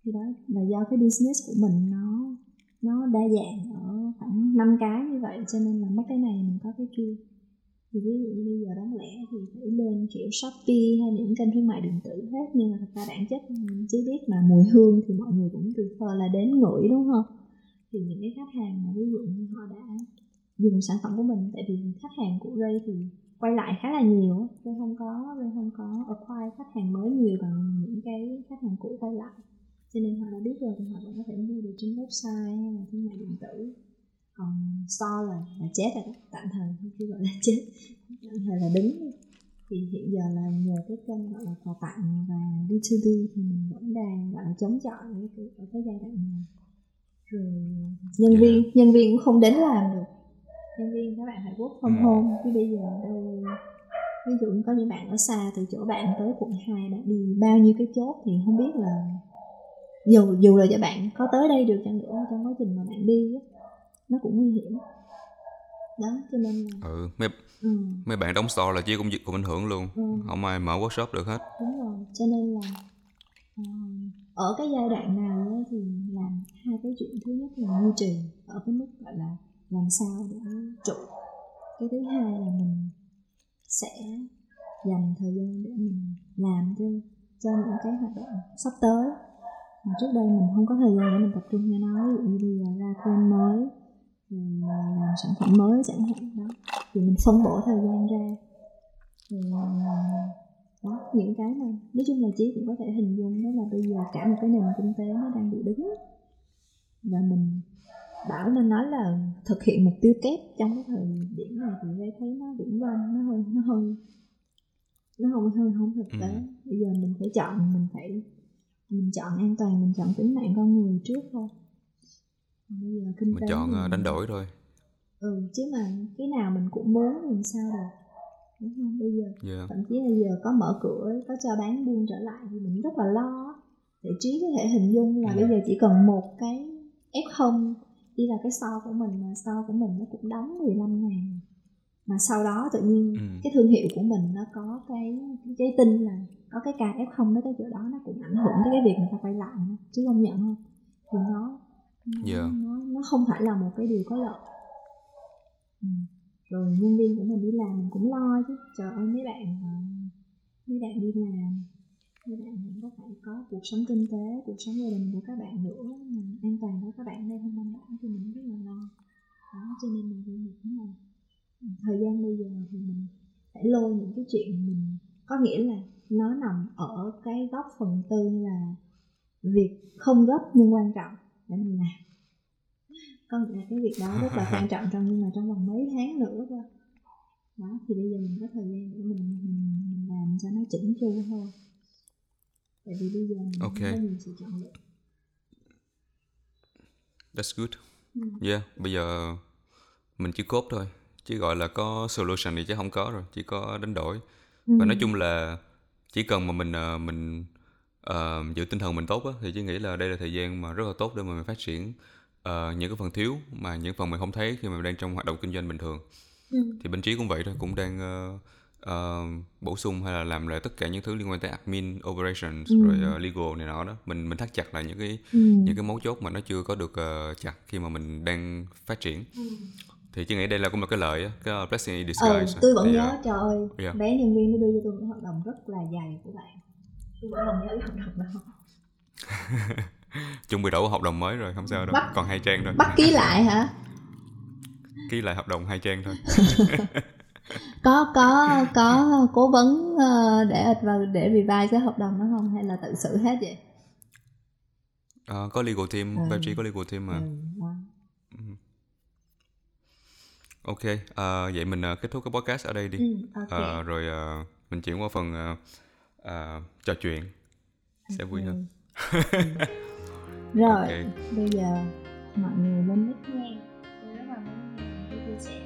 Thì đó là do cái business của mình nó nó đa dạng ở khoảng 5 cái như vậy cho nên là mất cái này mình có cái kia. Thì ví dụ như bây giờ bán lẻ thì phải lên kiểu shopee hay những kênh thương mại điện tử hết nhưng mà thật ra bản chất mình chỉ biết là mùi hương thì mọi người cũng prefer là đến ngửi đúng không? Thì những cái khách hàng mà ví dụ như họ đã dùng sản phẩm của mình tại vì khách hàng của Ray thì quay lại khá là nhiều. Ray không có Ray không có acquire khách hàng mới nhiều bằng những cái khách hàng cũ quay lại. Cho nên họ đã biết rồi thì họ vẫn có thể mua được trên website hay là thương mại điện tử. Còn store là là chết rồi đó tạm thời khi gọi là chết. Tạm thời là đứng. Thì hiện giờ là nhờ cái kênh gọi là quà tặng và B2B thì mình vẫn đang gọi là chống chọi ở cái, giai đoạn này. Rồi nhân viên nhân viên cũng không đến làm được nhân viên các bạn phải work from Ừ. home. Chứ bây giờ đâu ví dụ có những bạn ở xa từ chỗ bạn tới quận 2 đã đi bao nhiêu cái chốt thì không biết là dù dù là cho bạn có tới đây được chăng nữa trong quá trình mà bạn đi á, nó cũng nguy hiểm. Đó cho nên là ừ mấy ừ, mấy bạn đóng store là chỉ cũng cũng ảnh hưởng luôn. Ừ, không ai mở workshop được hết. Đúng rồi cho nên là ờ, ở cái giai đoạn này á, thì làm hai cái chuyện. Thứ nhất là duy trì ở cái mức gọi là làm sao để trụ. Cái thứ hai là mình sẽ dành thời gian để mình làm cho cho những cái hoạt động sắp tới. Mà trước đây mình không có thời gian để mình tập trung cho nó ví dụ như bây giờ ra trend mới, rồi làm sản phẩm mới chẳng hạn, đó. Thì mình phân bổ thời gian ra. Thì ờ, đó, những cái mà nói chung là chí cũng có thể hình dung đó là bây giờ cả một cái nền kinh tế nó đang bị đứng. Và mình bảo nên nói là thực hiện mục tiêu kép trong cái thời điểm này thì Ray thấy nó viễn vông nó hơi nó hơi nó không hơi không thực tế Ừ. bây giờ mình phải chọn mình phải mình chọn an toàn mình chọn tính mạng con người trước thôi bây giờ kinh mình tế chọn thì ờ, đánh đổi thôi ừ chứ mà cái nào mình cũng muốn thì làm sao được đúng không bây giờ yeah. thậm chí là giờ có mở cửa có cho bán buôn trở lại thì mình rất là lo để trí có thể hình dung là Ừ. bây giờ chỉ cần một cái F0 đi là cái store của mình mà store của mình nó cũng đóng 15 ngàn mà sau đó tự nhiên Ừ. cái thương hiệu của mình nó có cái cái tin là có cái ca F0 nó tới chỗ đó nó cũng ảnh hưởng tới cái việc người ta quay lại chứ không nhận không thì nó nó, Dạ. nó nó không phải là một cái điều có lợi ừ. rồi nhân viên của mình đi làm mình cũng lo chứ trời ơi mấy bạn mấy bạn đi làm mấy bạn cũng có phải có cuộc sống kinh tế cuộc sống gia đình của các bạn nữa mà an toàn của các bạn đây không đảm bảo thì mình rất là lo. Đó cho nên mình nghĩ là thời gian bây giờ thì mình phải lôi những cái chuyện mình có nghĩa là nó nằm ở cái góc phần tư là việc không gấp nhưng quan trọng để mình làm. Có nghĩa là cái việc đó rất là quan trọng trong nhưng mà trong vòng mấy tháng nữa cơ. Đó thì bây giờ mình có thời gian để mình mình, mình làm cho nó chỉnh chu thôi tại vì bây giờ mình Ok. không có nhiều sự chọn lựa That's good. Ừ. Yeah, bây giờ mình chỉ cốt thôi. Chỉ gọi là có solution thì chứ không có rồi, chỉ có đánh đổi. Và Ừ. nói chung là chỉ cần mà mình ờ, mình ờ, giữ tinh thần mình tốt á thì chỉ nghĩ là đây là thời gian mà rất là tốt để mà mình phát triển ờ, những cái phần thiếu mà những phần mình không thấy khi mà mình đang trong hoạt động kinh doanh bình thường. Ừ. Thì bên trí cũng vậy thôi, cũng đang ờ, ờ, bổ sung hay là làm lại tất cả những thứ liên quan tới admin, operations Ừ. rồi ờ, legal này nọ đó. Mình mình thắt chặt lại những cái Ừ. những cái mấu chốt mà nó chưa có được ờ, chặt khi mà mình đang phát triển. Thì chị nghĩ đây là cũng là cái lợi cái uh, blessing in ừ, disguise tôi vẫn Thì, nhớ ờ, trời ơi yeah. bé nhân viên nó đưa cho tôi một hợp đồng rất là dày của bạn. Tôi vẫn còn nhớ cái hợp đồng đó. Chuẩn bị đổi hợp đồng mới rồi không sao đâu. Bắt- còn hai trang thôi. bắt ký lại hả? Ký lại hợp đồng hai trang thôi có có có cố vấn ờ, để vào để revise cái hợp đồng đó không hay là tự xử hết vậy Ờ, có legal team Ừ. ừ. trí có legal team mà ừ, đó. ok ờ, vậy mình kết thúc cái podcast ở đây đi ừ, ok Ờ, rồi ờ, mình chuyển qua phần ờ, ờ, trò chuyện sẽ vui hơn Ừ. rồi Ok. bây giờ mọi người lên mic nghe rất là muốn chia sẻ